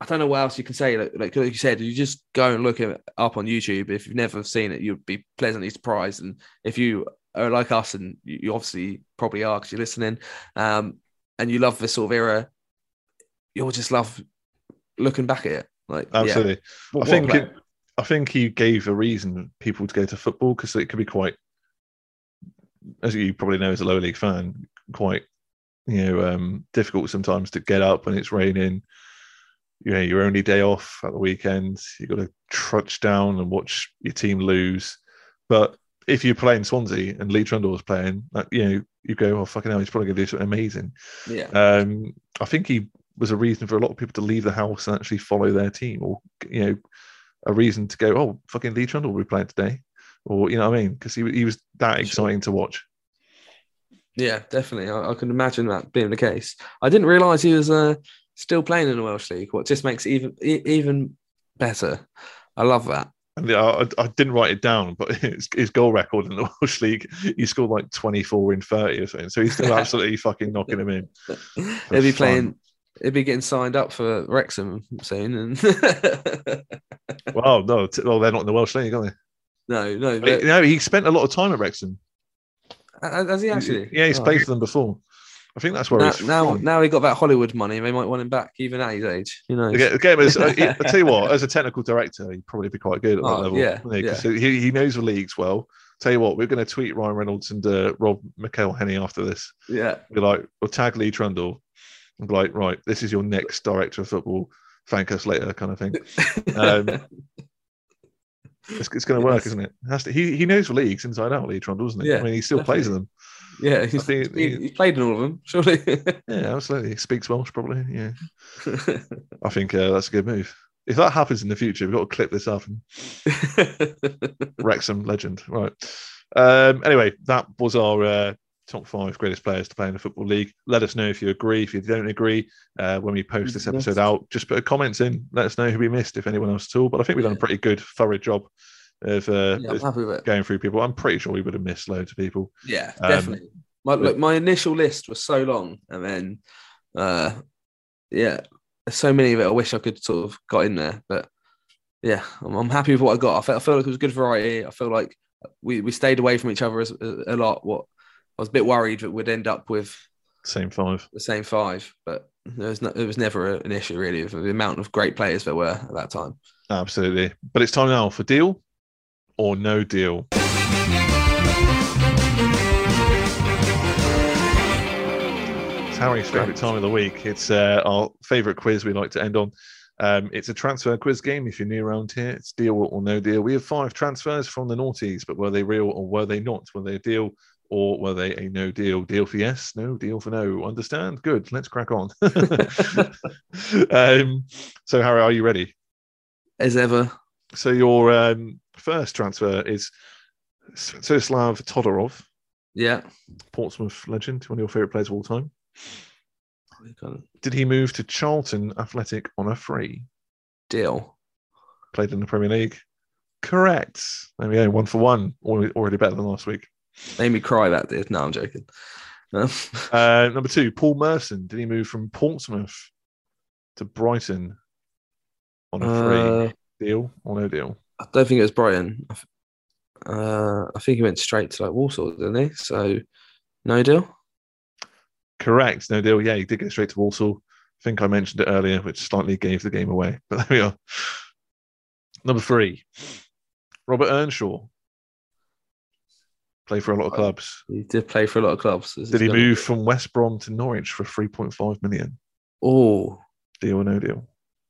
I don't know what else you can say. Like, like you said, you just go and look it up on YouTube. If you've never seen it, you'd be pleasantly surprised. And if you are like us, and you, you obviously probably are because you're listening, um, and you love this sort of era, you'll just love looking back at it. Like, yeah, Absolutely. what- I think it, I think he gave a reason people to go to football because it could be quite, as you probably know as a lower league fan, quite you know um, difficult sometimes to get up when it's raining. You know, your only day off at the weekend, you've got to trudge down and watch your team lose. But if you're playing Swansea and Lee Trundle was playing, like, you know, you go, oh fucking hell, he's probably going to do something amazing. yeah, Um, I think he was a reason for a lot of people to leave the house and actually follow their team, or you know, a reason to go, oh, fucking Lee Trundle will be playing today, or you know what I mean? Because he he was that Sure. exciting to watch. yeah, definitely. I, I can imagine that being the case. I didn't realize he was uh, still playing in the Welsh League. What just makes it even e- even better. I love that. And yeah, I, I didn't write it down, but his, his goal record in the Welsh League, he scored like 24 in 30 or something. So he's still absolutely fucking knocking him in. He'll be fun. playing. He'll be getting signed up for Wrexham soon. And Well, no, t- well, they're not in the Welsh League, are they? no, no, But, no, he spent a lot of time at Wrexham. has he actually? Yeah, he's Oh, played for them before. I think that's where Now, he's now, from. now he got that Hollywood money. They might want him back, even at his age. You know. The game is. I tell you what, as a technical director, he'd probably be quite good at that Oh, level. yeah, wouldn't he? he, knows the leagues well. Tell you what, we're going to tweet Ryan Reynolds and uh, Rob McElhenney after this. Yeah. We're like, we'll tag Lee Trundle like, right, this is your next director of football. Thank us later, kind of thing. Um, It's, it's going to work, Yes. isn't it? it has to, he he knows the leagues inside out, Lee Trundle, doesn't he? Yeah, I mean, he still plays in them. yeah. He's, think he- he's played in all of them, surely. Yeah, absolutely. He speaks Welsh, probably. Yeah, I think uh, that's a good move. If that happens in the future, we've got to clip this up and Wrexham legend. Right. Um, anyway, that was our uh, top five greatest players to play in the Football League. Let us know if you agree. If you don't agree, uh, when we post this episode Yes. out, just put a comments in. Let us know who we missed, if anyone else at all. But I think we've done a pretty good, thorough job of, uh, yeah, I'm of happy with going through people. I'm pretty sure we would have missed loads of people. Yeah, Um, definitely. My look, my initial list was so long, and then, uh, yeah, so many of it. I wish I could sort of got in there, but yeah, I'm, I'm happy with what I got. I felt, I like it was good variety. I feel like we, we stayed away from each other as, a lot. What I was a bit worried that we'd end up with Same five. the same five, but there was no, it was never an issue really of the amount of great players there were at that time. Absolutely. But it's time now for deal or no deal. It's Harry's favourite time of the week. It's uh, our favourite quiz we like to end on. Um, it's a transfer quiz game. If you're new around here, it's deal or no deal. We have five transfers from the noughties, but were they real or were they not? Were they a deal or were they a no deal? Deal for yes, no deal for no. Understand? Good. Let's crack on. um, so, Harry, are you ready? As ever, So your um, first transfer is Svetoslav Todorov, yeah. Portsmouth legend, one of your favourite players of all time. Did he move to Charlton Athletic on a free? Deal. Played in the Premier League. Correct. There we go. One for one. Already, already better than last week. Made me cry that did. No, I'm joking. Uh, number two, Paul Merson. Did he move from Portsmouth to Brighton on a free uh, deal or no deal? I don't think it was Brighton. I Uh, I think he went straight to like Walsall, didn't he? So no deal. Correct. No deal. Yeah, he did go straight to Walsall. I think I mentioned it earlier, which slightly gave the game away. But there we are. Number three, Robert Earnshaw. Played for a lot of clubs. He did play for a lot of clubs. This Did he move from West Brom to Norwich for 3.5 million? Oh, Deal or no deal?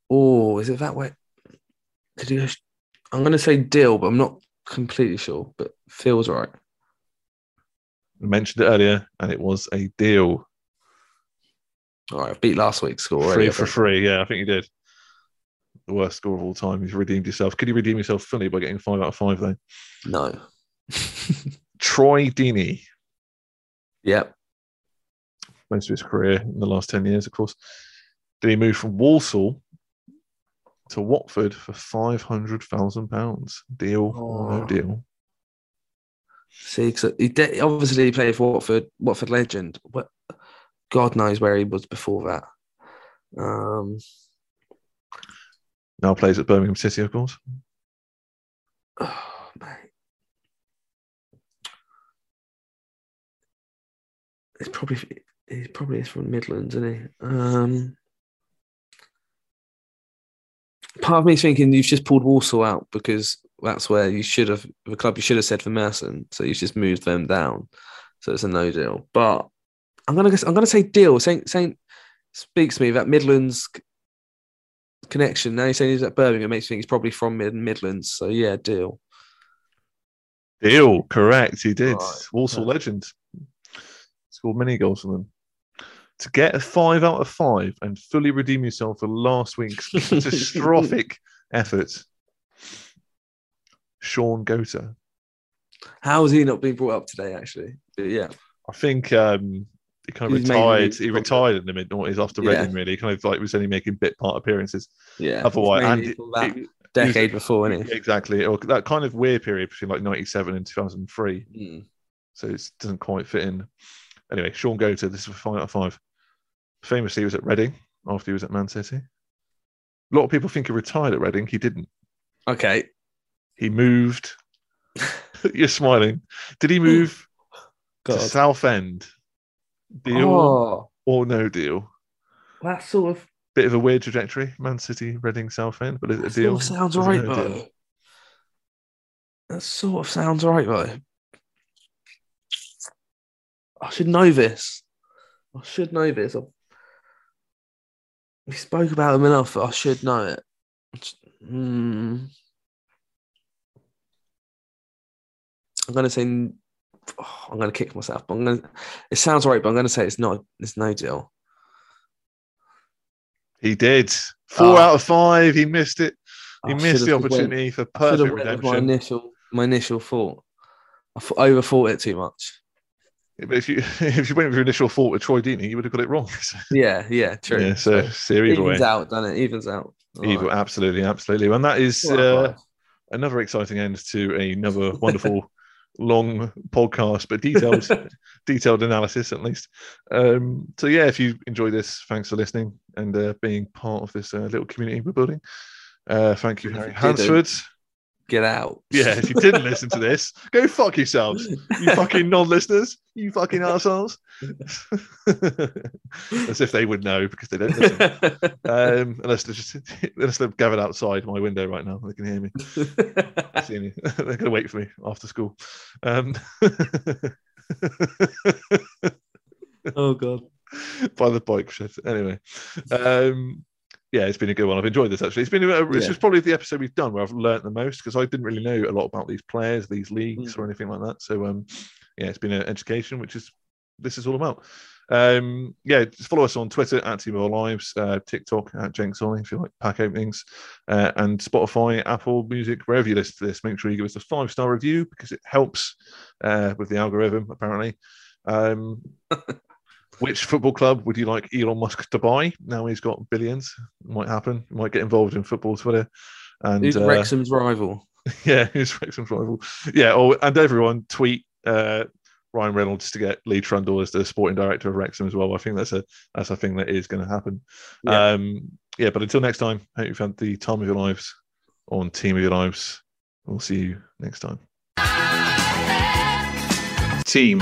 oh, is it that way? Did he go? I'm going to say deal, but I'm not completely sure. But feels right. I mentioned it earlier, and it was a deal. All right, I beat last week's score. Already, for free. Yeah, I think you did. The worst score of all time. You've redeemed yourself. Could you redeem yourself fully by getting five out of five, though? No. Troy Deeney, yep. most of his career in the last 10 years, of course. Did he move from Walsall to Watford for £500,000? Deal or no Oh. deal? See, he de- obviously he played for Watford, Watford legend. What, God knows where he was before that. Um, Now plays at Birmingham City, of course. oh, mate. It's probably he probably is from Midlands, isn't he? Um, part of me is thinking you've just pulled Walsall out because that's where you should have the club you should have said for Merson, so you've just moved them down. So it's a no deal. But I'm gonna guess, I'm gonna say deal. Saint Saint speaks to me that Midlands connection. Now you're saying he's at Birmingham makes me think he's probably from Mid- Midlands. So yeah, deal. Deal, correct. He did. Right. Walsall legend. Scored many goals for them. To get a five out of five and fully redeem yourself for last week's catastrophic effort, Shaun Goater. How has he not been brought up today? Actually, but yeah, I think um, he kind of He's retired. He retired in the mid noughties after Yeah. Reading, really. Kind of like was only making bit part appearances. yeah. Otherwise, and that it- decade before, isn't exactly, or that kind of weird period between like '97 and 2003. Mm. so it doesn't quite fit in. Anyway, Shaun Goater, this is a five out of five. Famously, he was at Reading after he was at Man City. A lot of people think he retired at Reading. He didn't. Okay. He moved. You're smiling. Did he move to. Southend? Deal Oh, or no deal? that sort of Bit of a weird trajectory. Man City, Reading, Southend, but is it a deal? sounds right no though. deal? That sort of sounds right though. I should know this. I should know this. I- We spoke about them enough. I should know it. Hmm. I'm gonna say. oh, I'm gonna kick myself. But I'm gonna. It sounds right, but I'm gonna say it's not. It's no deal. He did. Four Oh. out of five. He missed it. He I missed the just went- opportunity for perfect went my redemption. initial. My initial thought. I overthought it too much. But if you if you went with your initial thought with Troy Deeney, you would have got it wrong. Yeah, yeah, true. yeah, so, so either way, evens out, doesn't it? Evens out. All either right. absolutely, absolutely, and that is uh, another exciting end to another wonderful long podcast, but detailed detailed analysis at least. Um, so yeah, if you enjoy this, thanks for listening and uh, being part of this uh, little community we're building. Uh, thank you, Harry Hansford. Get out. Yeah, if you didn't listen to this, go fuck yourselves, you fucking non-listeners, you fucking assholes. As if they would know because they don't listen. Um, unless they're just unless they're gathered outside my window right now, they can hear me. See me. They're gonna wait for me after school. Um, oh god. by the bike. Anyway, um, yeah, it's been a good one. I've enjoyed this actually. It's been a, this Yeah. is probably the episode we've done where I've learnt the most because I didn't really know a lot about these players, these leagues, Mm. or anything like that. So um, yeah, it's been an education, which is this is all about. Um, yeah, just follow us on Twitter at Team Lives, uh, TikTok at Jenks Ollie if you like pack openings, uh, and Spotify, Apple Music, wherever you listen to this. Make sure you give us a five star review because it helps uh, with the algorithm apparently. Um, which football club would you like Elon Musk to buy? Now he's got billions. Might happen. Might get involved in football Twitter. And Who's uh, Wrexham's rival? yeah, who's Wrexham's rival? Yeah, or and everyone tweet uh, Ryan Reynolds to get Lee Trundle as the sporting director of Wrexham as well. I think that's a that's a thing that is going to happen. Yeah. Um, yeah, but until next time, hope you've had the time of your lives on Team of Your Lives. We'll see you next time. Team.